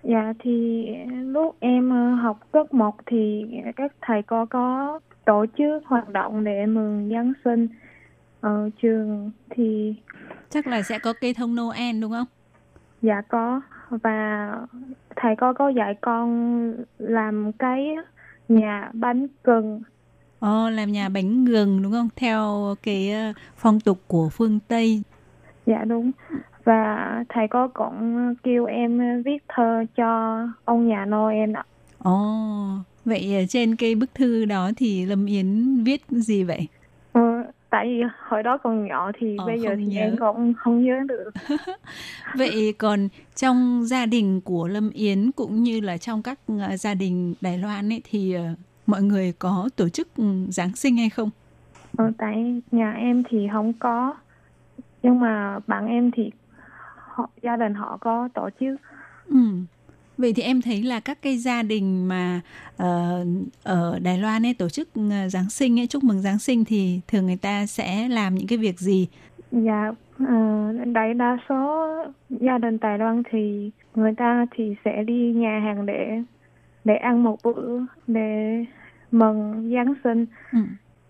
Dạ thì lúc em ờ, học cấp 1 thì các thầy cô có tổ chức hoạt động để mừng Giáng sinh ở trường thì Chắc là sẽ có cây thông Noel đúng không? Dạ có và thầy cô có dạy con làm cái nhà bánh cừng Ồ, làm nhà bánh gừng đúng không? Theo cái ờ, phong tục của phương Tây. dạ đúng và thầy cô cũng kêu em viết thơ cho ông già Noel ạ Ồ, vậy ờ, trên cái bức thư đó thì Lâm Yến viết gì vậy? ờ, tại vì hồi đó còn nhỏ thì Ờ, bây giờ thì nhớ. em cũng không nhớ được Vậy còn trong gia đình của Lâm Yến cũng như là trong các ờ, gia đình Đài Loan ấy thì ờ, mọi người có tổ chức ừ, Giáng sinh hay không? ờ, tại nhà em thì không có nhưng mà bạn em thì họ, gia đình họ có tổ chức Ừ. Vậy thì em thấy là các cái gia đình mà ờ, ở Đài Loan ấy tổ chức ờ, Giáng sinh ấy chúc mừng Giáng sinh thì thường người ta sẽ làm những cái việc gì? Dạ, ờ, đại đa số gia đình Đài Loan thì người ta thì sẽ đi nhà hàng để để ăn một bữa để mừng Giáng sinh. Ừ.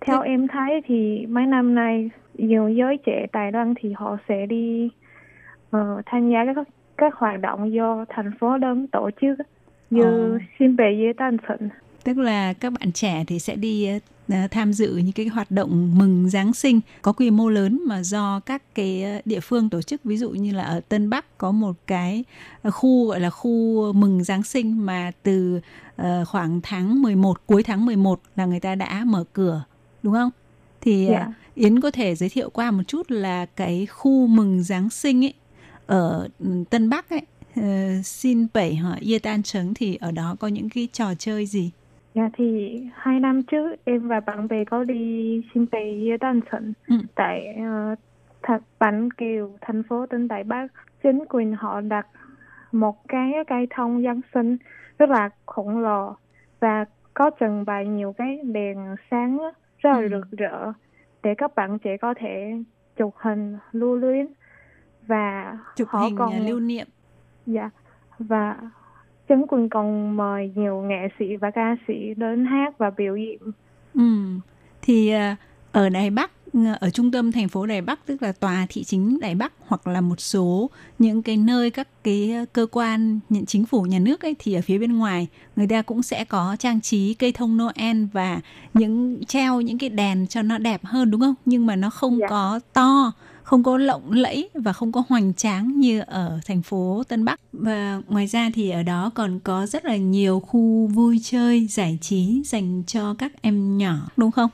Theo em thấy thì mấy năm nay nhiều giới trẻ Đài Loan thì họ sẽ đi ờ, tham gia các các hoạt động do thành phố lớn tổ chức như Ồ. xin về với Tân Thịnh. Tức là các bạn trẻ thì sẽ đi ờ, tham dự những cái hoạt động mừng Giáng sinh có quy mô lớn mà do các cái ờ, địa phương tổ chức ví dụ như là ở Tân Bắc có một cái ờ, khu gọi là khu mừng Giáng sinh mà từ ờ, khoảng tháng 11 cuối tháng 11 là người ta đã mở cửa đúng không? Thì ờ, Dạ. Yến có thể giới thiệu qua một chút là cái khu mừng Giáng sinh ấy ở Tân Bắc ấy ờ, xin bảy hỏi Yê Tan Trấn thì ở đó có những cái trò chơi gì? Dạ thì hai năm trước em và bạn bè có đi xin về với Tân Thịnh Ừ. tại ờ, thật Bánh Kiều, thành phố tỉnh Đài Bắc. Chính quyền họ đặt một cái cây thông Giáng sinh rất là khổng lồ và có trưng bày nhiều cái đèn sáng rất là Ừ. rực rỡ để các bạn trẻ có thể chụp hình lưu luyến và chụp họ hình còn à, lưu niệm Dạ và chính quyền còn mời nhiều nghệ sĩ và ca sĩ đến hát và biểu diễn. ừ. thì à, ở Đài Bắc ở trung tâm thành phố Đài Bắc tức là tòa thị chính Đài Bắc hoặc là một số những cái nơi các cái cơ quan nhận chính phủ nhà nước ấy thì ở phía bên ngoài người ta cũng sẽ có trang trí cây thông Noel và những treo những cái đèn cho nó đẹp hơn đúng không? Nhưng mà nó không Dạ. có to không có lộng lẫy và không có hoành tráng như ở thành phố Tân Bắc và ngoài ra thì ở đó còn có rất là nhiều khu vui chơi giải trí dành cho các em nhỏ đúng không?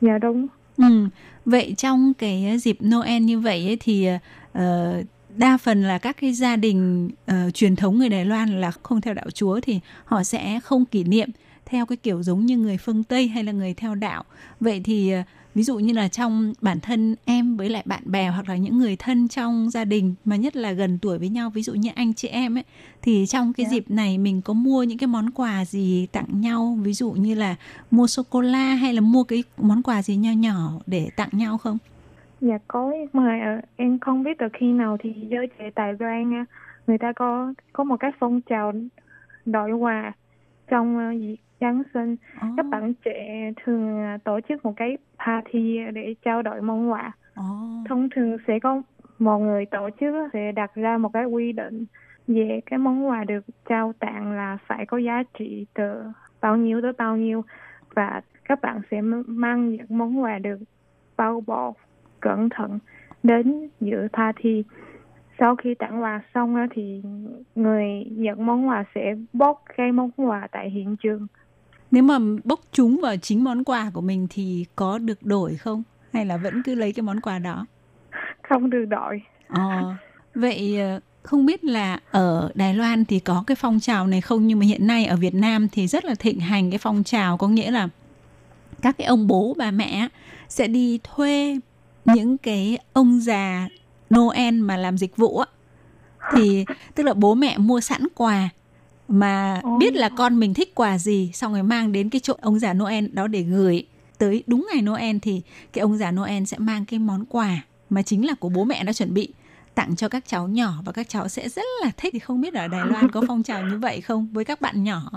Dạ đúng. Ừ. Vậy trong cái dịp Noel như vậy ấy, thì ờ, đa phần là các cái gia đình ờ, truyền thống người Đài Loan là không theo đạo Chúa thì họ sẽ không kỷ niệm theo cái kiểu giống như người phương Tây hay là người theo đạo. Vậy thì ờ, ví dụ như là trong bản thân em với lại bạn bè hoặc là những người thân trong gia đình mà nhất là gần tuổi với nhau ví dụ như anh chị em ấy thì trong cái Dạ. dịp này mình có mua những cái món quà gì tặng nhau ví dụ như là mua sô cô la hay là mua cái món quà gì nho nhỏ để tặng nhau không? Dạ có mà ờ, em không biết từ khi nào thì giới trẻ Loan á, người ta có có một cái phong trào đổi quà trong ờ, dịp Giáng sinh. Các bạn trẻ thường ờ, tổ chức một cái party để trao đổi món quà. Ồ. Thông thường sẽ có một người tổ chức sẽ đặt ra một cái quy định về cái món quà được trao tặng là phải có giá trị từ bao nhiêu tới bao nhiêu và các bạn sẽ mang những món quà được bao bọc cẩn thận đến dự party. Sau khi tặng quà xong thì người nhận món quà sẽ bốc cái món quà tại hiện trường. Nếu mà bốc chúng vào chính món quà của mình thì có được đổi không? Hay là vẫn cứ lấy cái món quà đó? Không được đổi. Ờ, vậy ờ, không biết là ở Đài Loan thì có cái phong trào này không nhưng mà hiện nay ở Việt Nam thì rất là thịnh hành cái phong trào có nghĩa là các cái ông bố bà mẹ sẽ đi thuê những cái ông già Noel mà làm dịch vụ á. Thì tức là bố mẹ mua sẵn quà mà biết là con mình thích quà gì xong rồi mang đến cái chỗ ông già Noel đó để gửi tới đúng ngày Noel thì cái ông già Noel sẽ mang cái món quà mà chính là của bố mẹ đã chuẩn bị tặng cho các cháu nhỏ. Và các cháu sẽ rất là thích thì không biết ở Đài Loan có phong trào như vậy không với các bạn nhỏ?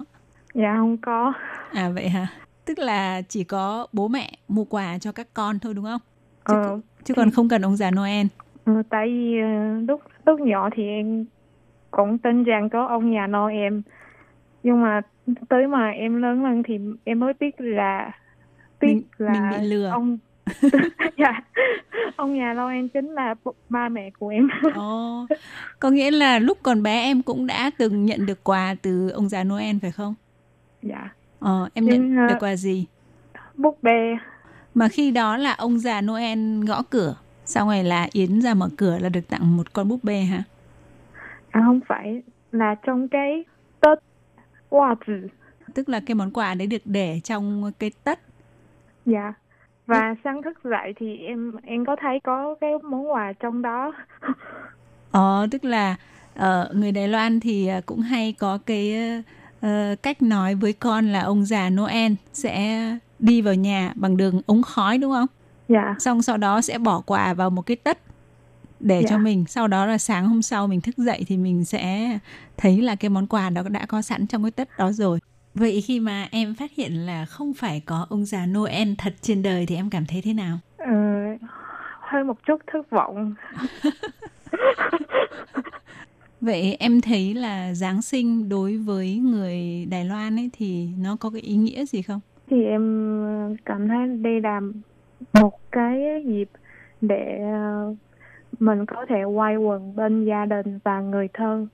Dạ không có. à vậy hả? Tức là chỉ có bố mẹ mua quà cho các con thôi đúng không? Chứ, Ờ, chứ còn không cần ông già Noel Ừ, tại vì ờ, lúc lúc nhỏ thì em cũng tin rằng có ông già Noel nhưng mà tới mà em lớn lên thì em mới biết là biết Mình- là mình bị lừa. ông dạ ông già Noel chính là ba mẹ của em Ồ, có nghĩa là lúc còn bé em cũng đã từng nhận được quà từ ông già Noel phải không? dạ Ờ, em Nhưng, nhận ờ, được quà gì? búp bê Mà khi đó là ông già Noel gõ cửa, xong rồi là Yến ra mở cửa là được tặng một con búp bê hả? à không phải là trong cái tết hoa tử Tức là cái món quà đấy được để trong cái tất. dạ và sáng thức dậy thì em em có thấy có cái món quà trong đó Ờ, tức là ở người Đài Loan thì ờ, cũng hay có cái ờ, cách nói với con là ông già Noel sẽ đi vào nhà bằng đường ống khói đúng không? Dạ. Xong sau đó sẽ bỏ quà vào một cái tất để Dạ. cho mình. Sau đó là sáng hôm sau mình thức dậy thì mình sẽ thấy là cái món quà đó đã có sẵn trong cái tất đó rồi. Vậy khi mà em phát hiện là không phải có ông già Noel thật trên đời thì em cảm thấy thế nào? Ờ, hơi một chút thất vọng. Vậy em thấy là Giáng sinh đối với người Đài Loan ấy thì nó có cái ý nghĩa gì không? Thì em cảm thấy đây là một cái dịp để ờ, mình có thể quay quần bên gia đình và người thân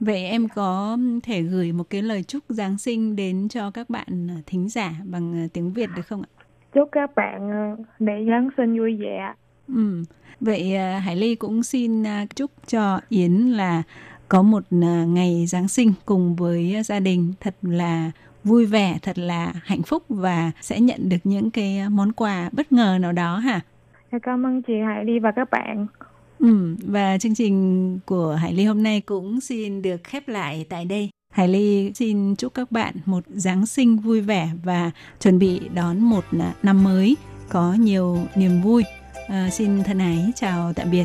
Vậy em có thể gửi một cái lời chúc Giáng sinh đến cho các bạn thính giả bằng tiếng Việt được không ạ? chúc các bạn ờ, để Giáng sinh vui vẻ Ừ. Vậy Hải Ly cũng xin chúc cho Yến là có một ngày Giáng sinh cùng với gia đình thật là vui vẻ, thật là hạnh phúc và sẽ nhận được những cái món quà bất ngờ nào đó hả? Dạ, cảm ơn chị Hải Ly và các bạn Ừ, và chương trình của Hải Ly hôm nay cũng xin được khép lại tại đây. Hải Ly xin chúc các bạn một Giáng sinh vui vẻ và chuẩn bị đón một à, năm mới có nhiều niềm vui. À, xin thân ái chào tạm biệt.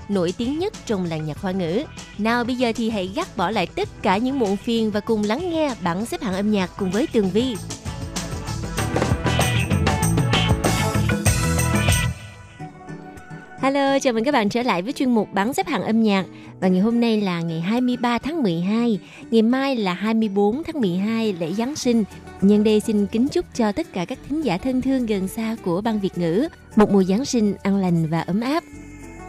nổi tiếng nhất trong làng nhạc hoa ngữ. Nào bây giờ thì hãy gác bỏ lại tất cả những muộn phiền và cùng lắng nghe bảng xếp hạng âm nhạc cùng với Tường Vi. Hello, chào mừng các bạn trở lại với chuyên mục bảng xếp hạng âm nhạc. Và ngày hôm nay là ngày 23 tháng 12, ngày mai là 24 tháng 12 lễ Giáng sinh. Nhân đây xin kính chúc cho tất cả các thính giả thân thương gần xa của Ban Việt ngữ một mùa Giáng sinh an lành và ấm áp.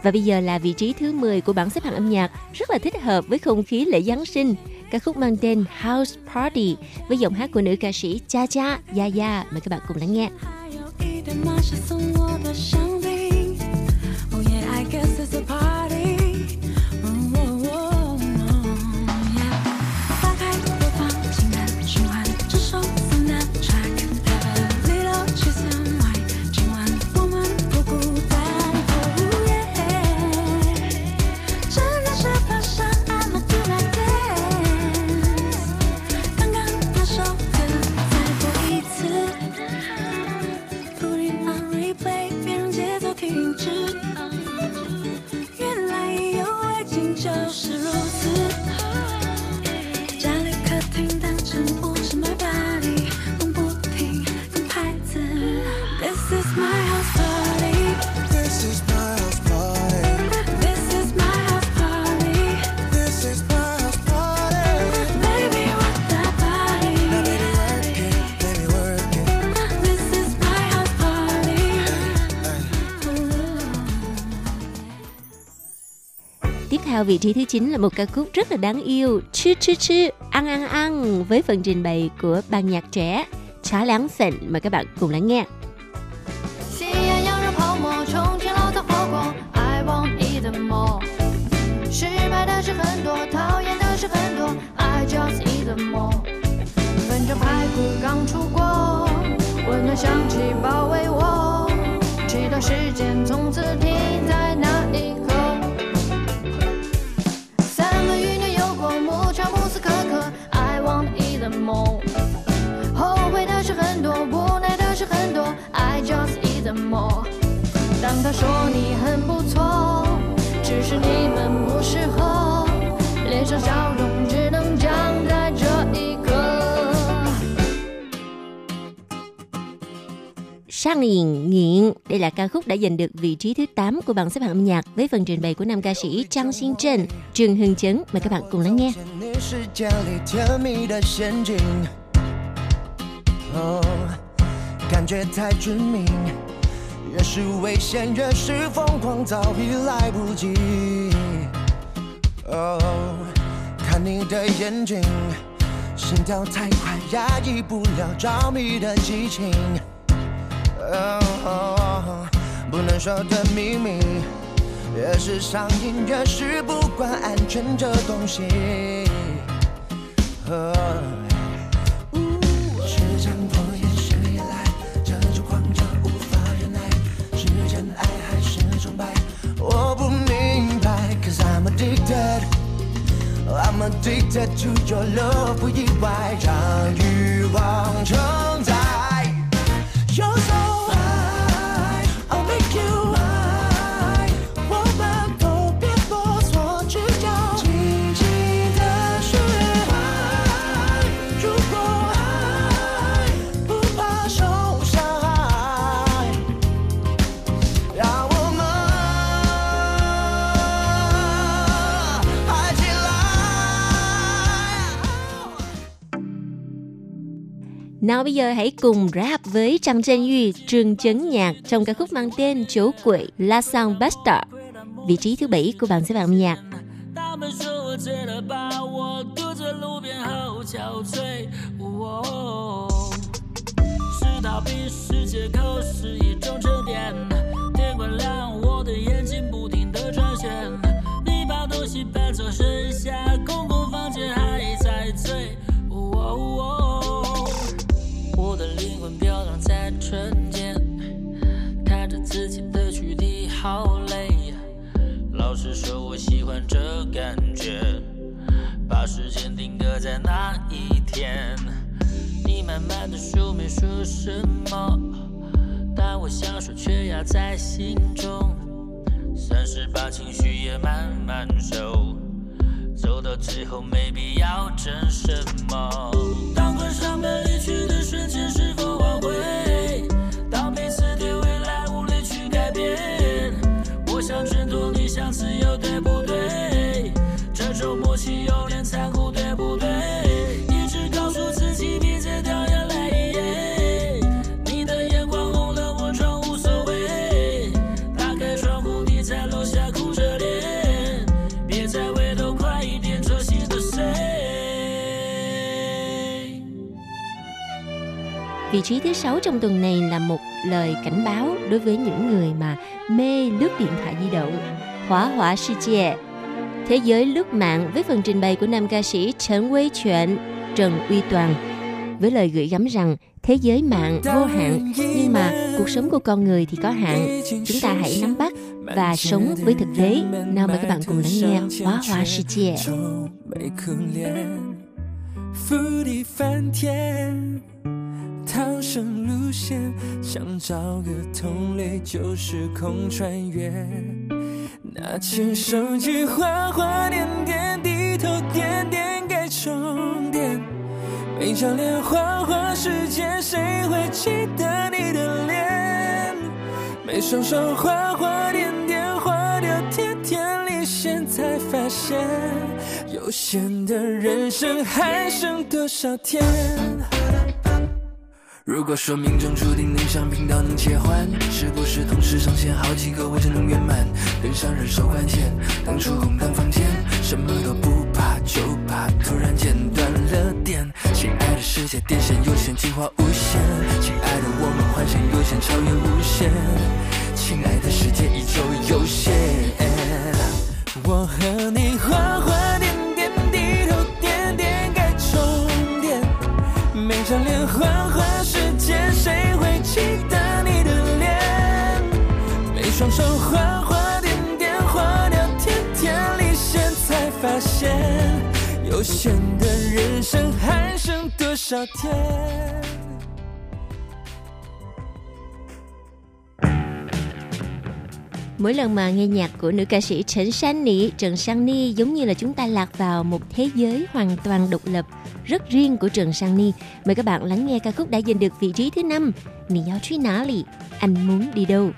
Và bây giờ là vị trí thứ 10 của bảng xếp hạng âm nhạc rất là thích hợp với không khí lễ Giáng sinh. Ca khúc mang tên House Party với giọng hát của nữ ca sĩ Cha Cha Yaya. Mời các bạn cùng lắng nghe. 还有一点马是送我的香 Theo vị trí thứ 9 là một ca khúc rất là đáng yêu, Chư chư chư, ăn ăn ăn với phần trình bày của ban nhạc trẻ Chá Láng xịn Mời các bạn cùng lắng nghe. 是你们不适合，脸上笑容只能僵在这一刻。 Sang nghiện nghiện Đây là ca khúc đã giành được vị trí thứ 8 của bảng xếp hạng âm nhạc với phần trình bày của nam ca sĩ Trang Xin Trân, Trương Hưng Chấn. Mời các bạn cùng lắng nghe. 你世界里甜蜜的陷阱，哦，感觉太致命， 越是危险越是疯狂，早已来不及。哦，看你的眼睛，心跳太快，压抑不了着迷的激情。哦，不能说的秘密，越是上瘾，越是不管安全这东西。哦我不明白，Cause I'm addicted。I'm addicted to your love，不意外，让欲望承载。You're so high, Nào bây giờ hãy cùng rap với Trang Trân Duy, Trường Chấn Nhạc trong ca khúc mang tên Chỗ Quỷ La Song Buster, vị trí thứ 7 của bảng xếp hạng âm nhạc. 他们说我醉了，把我堵在路边，好憔悴。哦，是逃避，是借口，是一种沉淀。天快亮，我的眼睛不停地转圈。你把东西搬走，剩下公共 是说我喜欢这感觉把时间定格在那一天你慢慢的说没说什么但我想说却压在心中算是把情绪也慢慢收走到最后没必要争什么当关上门离去的瞬间是 Vị trí thứ sáu trong tuần này là một lời cảnh báo đối với những người mà mê lướt điện thoại di động. Hỏa hỏa世界Thế giới lướt mạng với phần trình bày của nam ca sĩ Trần Uy Chuyện, Trần Uy Toàn với lời gửi gắm rằng thế giới mạng vô hạn nhưng mà cuộc sống của con người thì có hạn. Chúng ta hãy nắm bắt và sống với thực tế. Nào mời các bạn cùng lắng nghe Hóa Hóa世界。愁眉可怜，福地翻天， 逃生路线，想找个同类旧时空穿越。拿起手机划划点点，低头点点该充电。每张脸花花世界，谁会记得你的脸？每双手花花点点，划掉天天离线，才发现有限的人生还剩多少天？如果说命中注定能上频道能切换，是不是同时上线好几个我就能圆满？跟上人手关键，当初空荡房间，什么都不怕，就怕突然间断了电。亲爱的世界，电线有线，进化无限。亲爱的我们，幻想有限，超越无限。亲爱的世界，依旧有限。我和你有限的人生还剩多少天？ Mỗi lần mà nghe nhạc của nữ ca sĩ Trần San Nị, Trần Sang Ni giống như là chúng ta lạc vào một thế giới hoàn toàn độc lập, rất riêng của Trần Sang Ni. Mời các bạn lắng nghe ca khúc đã giành được vị trí thứ năm Nì Yao Truy Ná Lì, Anh Muốn Đi Đâu.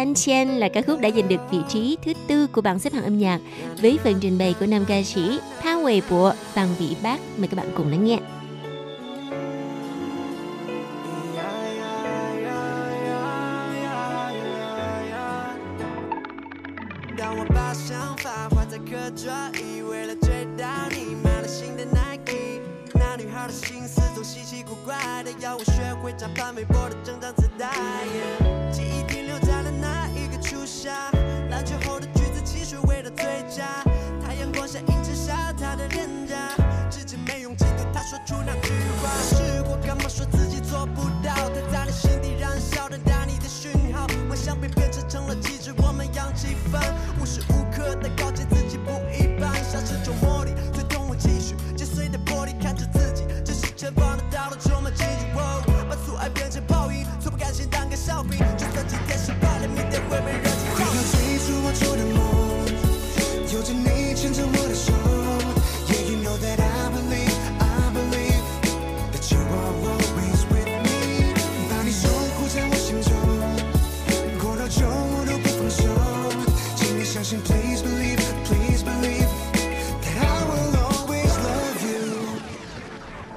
San Chen là ca khúc đã giành được vị trí thứ tư của bảng xếp hạng âm nhạc với phần trình bày của nam ca sĩ Tha Huệ Bộ Phan Vĩ Bác. Mời các bạn cùng lắng nghe. 牵着我的手，Yeah you know that I believe I believe that you are always with me，把你守护在我心中，过多久我都不放手，请你相信，Please believe Please believe that I will always love you。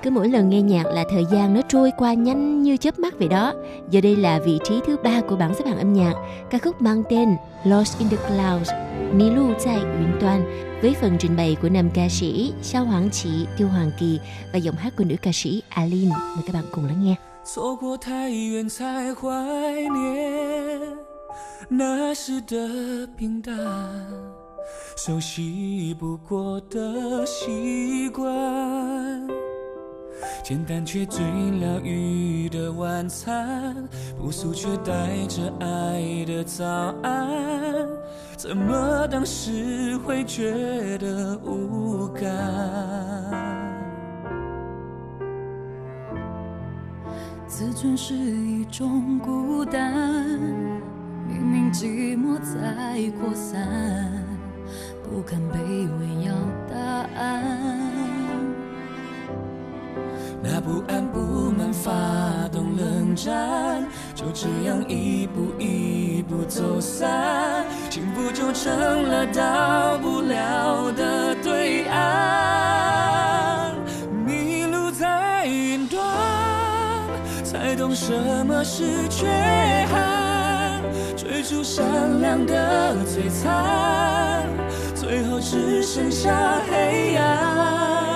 Cứ mỗi lần nghe nhạc là thời gian nó trôi qua nhanh như chớp mắt vậy đó. Giờ đây là vị trí thứ ba của bảng xếp hạng âm nhạc, ca khúc mang tên Lost in the Clouds, Ní lưu tại Yến Toàn với phần trình bày của nam ca sĩ Sao Hoàng Chỉ, Tiêu Hoàng Kỳ và giọng hát của nữ ca sĩ Alin. Mời các bạn cùng lắng nghe. 错过太远才怀念那时的平淡，熟悉不过的习惯， 简单却最疗愈的晚餐，朴素却带着爱的早安，怎么当时会觉得无感？自尊是一种孤单，明明寂寞在扩散，不敢卑微要答案。那不安不满发动冷战，就这样一步一步走散，幸福就成了到不了的对岸。迷路在云端，才懂什么是缺憾，追逐善良的璀璨，最后只剩下黑暗。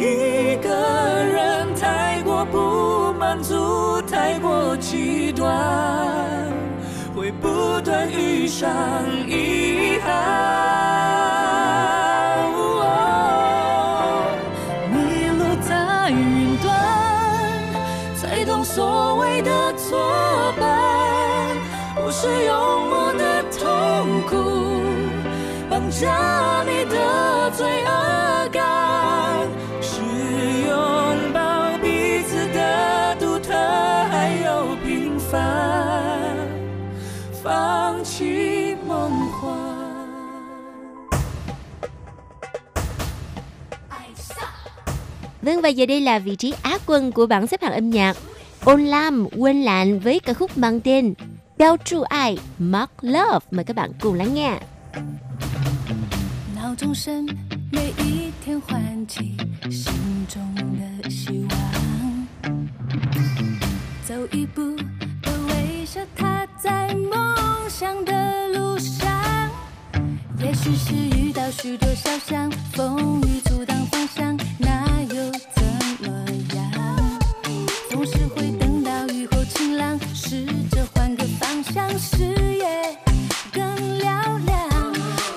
一个人太过不满足，太过极端，会不断遇上遗憾。迷路在云端，才懂所谓的作伴，不是用我的痛苦绑架 Vâng và giờ đây là vị trí á quân của bảng xếp hạng âm nhạc. Ôn Lam quên lạn với ca khúc mang tên Beo Tru Ai Mark Love. Mời các bạn cùng lắng nghe. 闹钟声每一天唤起心中的希望，走一步的微笑，踏在梦想的路上。也许是遇到许多小伤，风雨阻挡方向， 总是会等到雨后晴朗，试着换个方向，视野更嘹亮。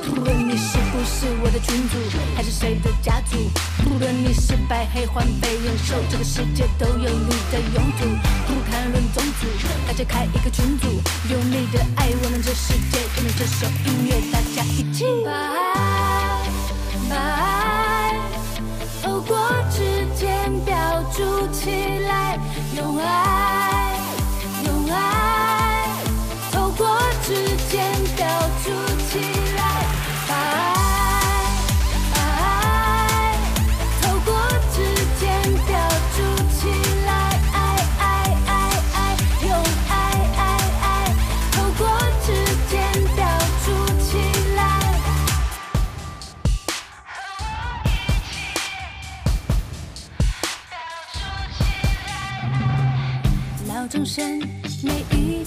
不论你是不是我的群主，还是谁的家族，不论你是白黑黄被忍受，这个世界都有你的用途。不谈论种族，大家开一个群组，用你的爱，我们这世界，跟着这首音乐，大家一起把爱，把爱透过指尖标注起来，用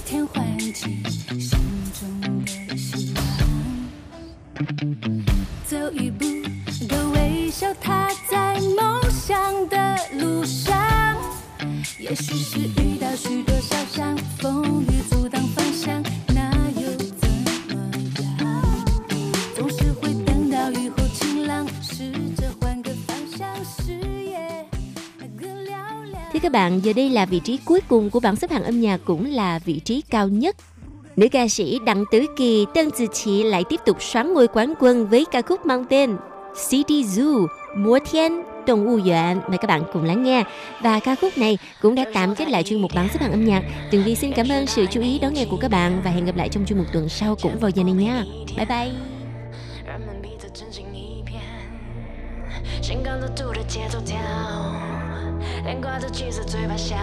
天唤 bạn, giờ đây là vị trí cuối cùng của bảng xếp hạng âm nhạc cũng là vị trí cao nhất. Nữ ca sĩ Đặng Tử Kỳ, Tân Dư chỉ lại tiếp tục xoán ngôi quán quân với ca khúc mang tên City Zoo, mùa Thiên, Đồng U Yuan. Mời các bạn cùng lắng nghe. Và ca khúc này cũng đã tạm kết lại chuyên mục bảng xếp hạng âm nhạc. Tường Vi xin cảm ơn sự chú ý đón nghe của các bạn và hẹn gặp lại trong chuyên mục tuần sau cũng vào giờ này nha. Bye bye. 人们彼此真心一片，性感的度的节奏跳。连挂着橘色嘴巴笑，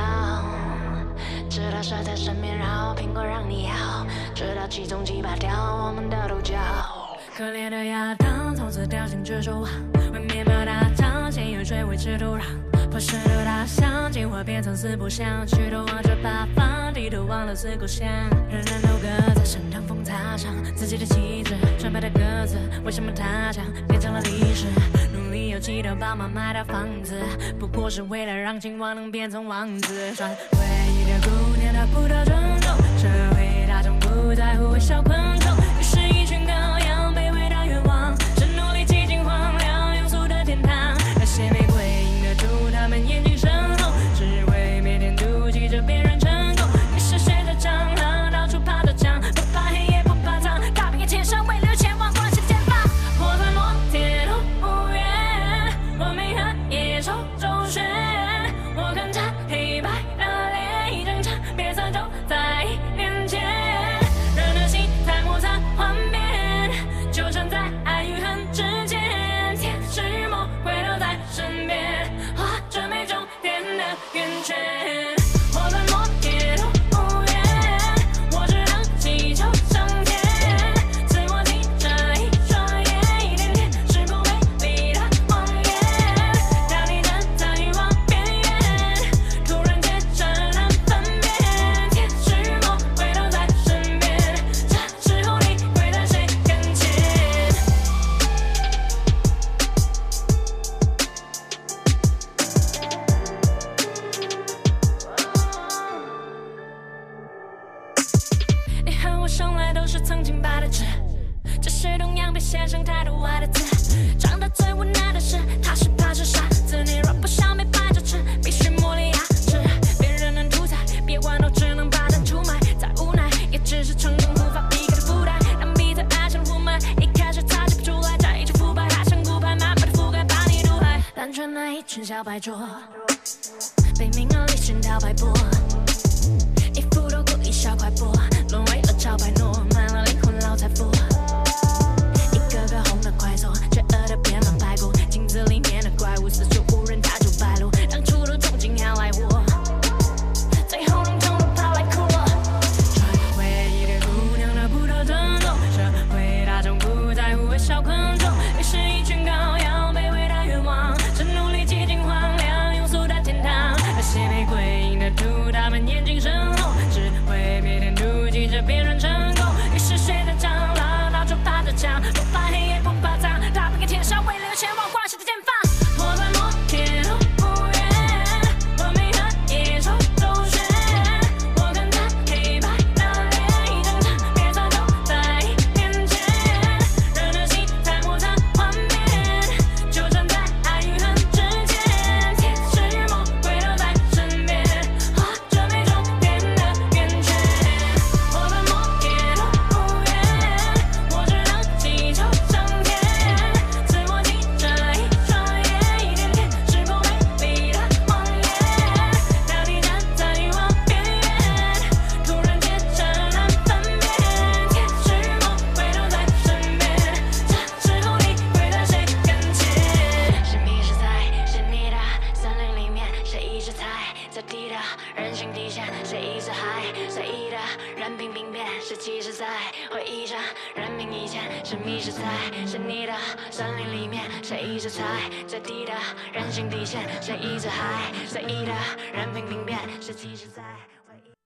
直到蛇在身边绕，苹果让你咬，直到其中几拔掉我们的独角。可怜的亚当，从此掉进蜘蛛网，为面包打仗，先又追回吃土壤。破石头打象，进化变成四不像，举头望着八方，低头忘了四故乡。人人都各自，乘长风踏上自己的旗帜，纯白的鸽子，为什么它想变成了历史？记得爸妈买的房子，不过是为了让青蛙能变成王子。穿唯一的姑娘得不到尊重，社会大众不在乎小昆虫。那一群小白桌被名和利熏陶摆布一副都故意烧快播沦为了潮牌 no 在回忆。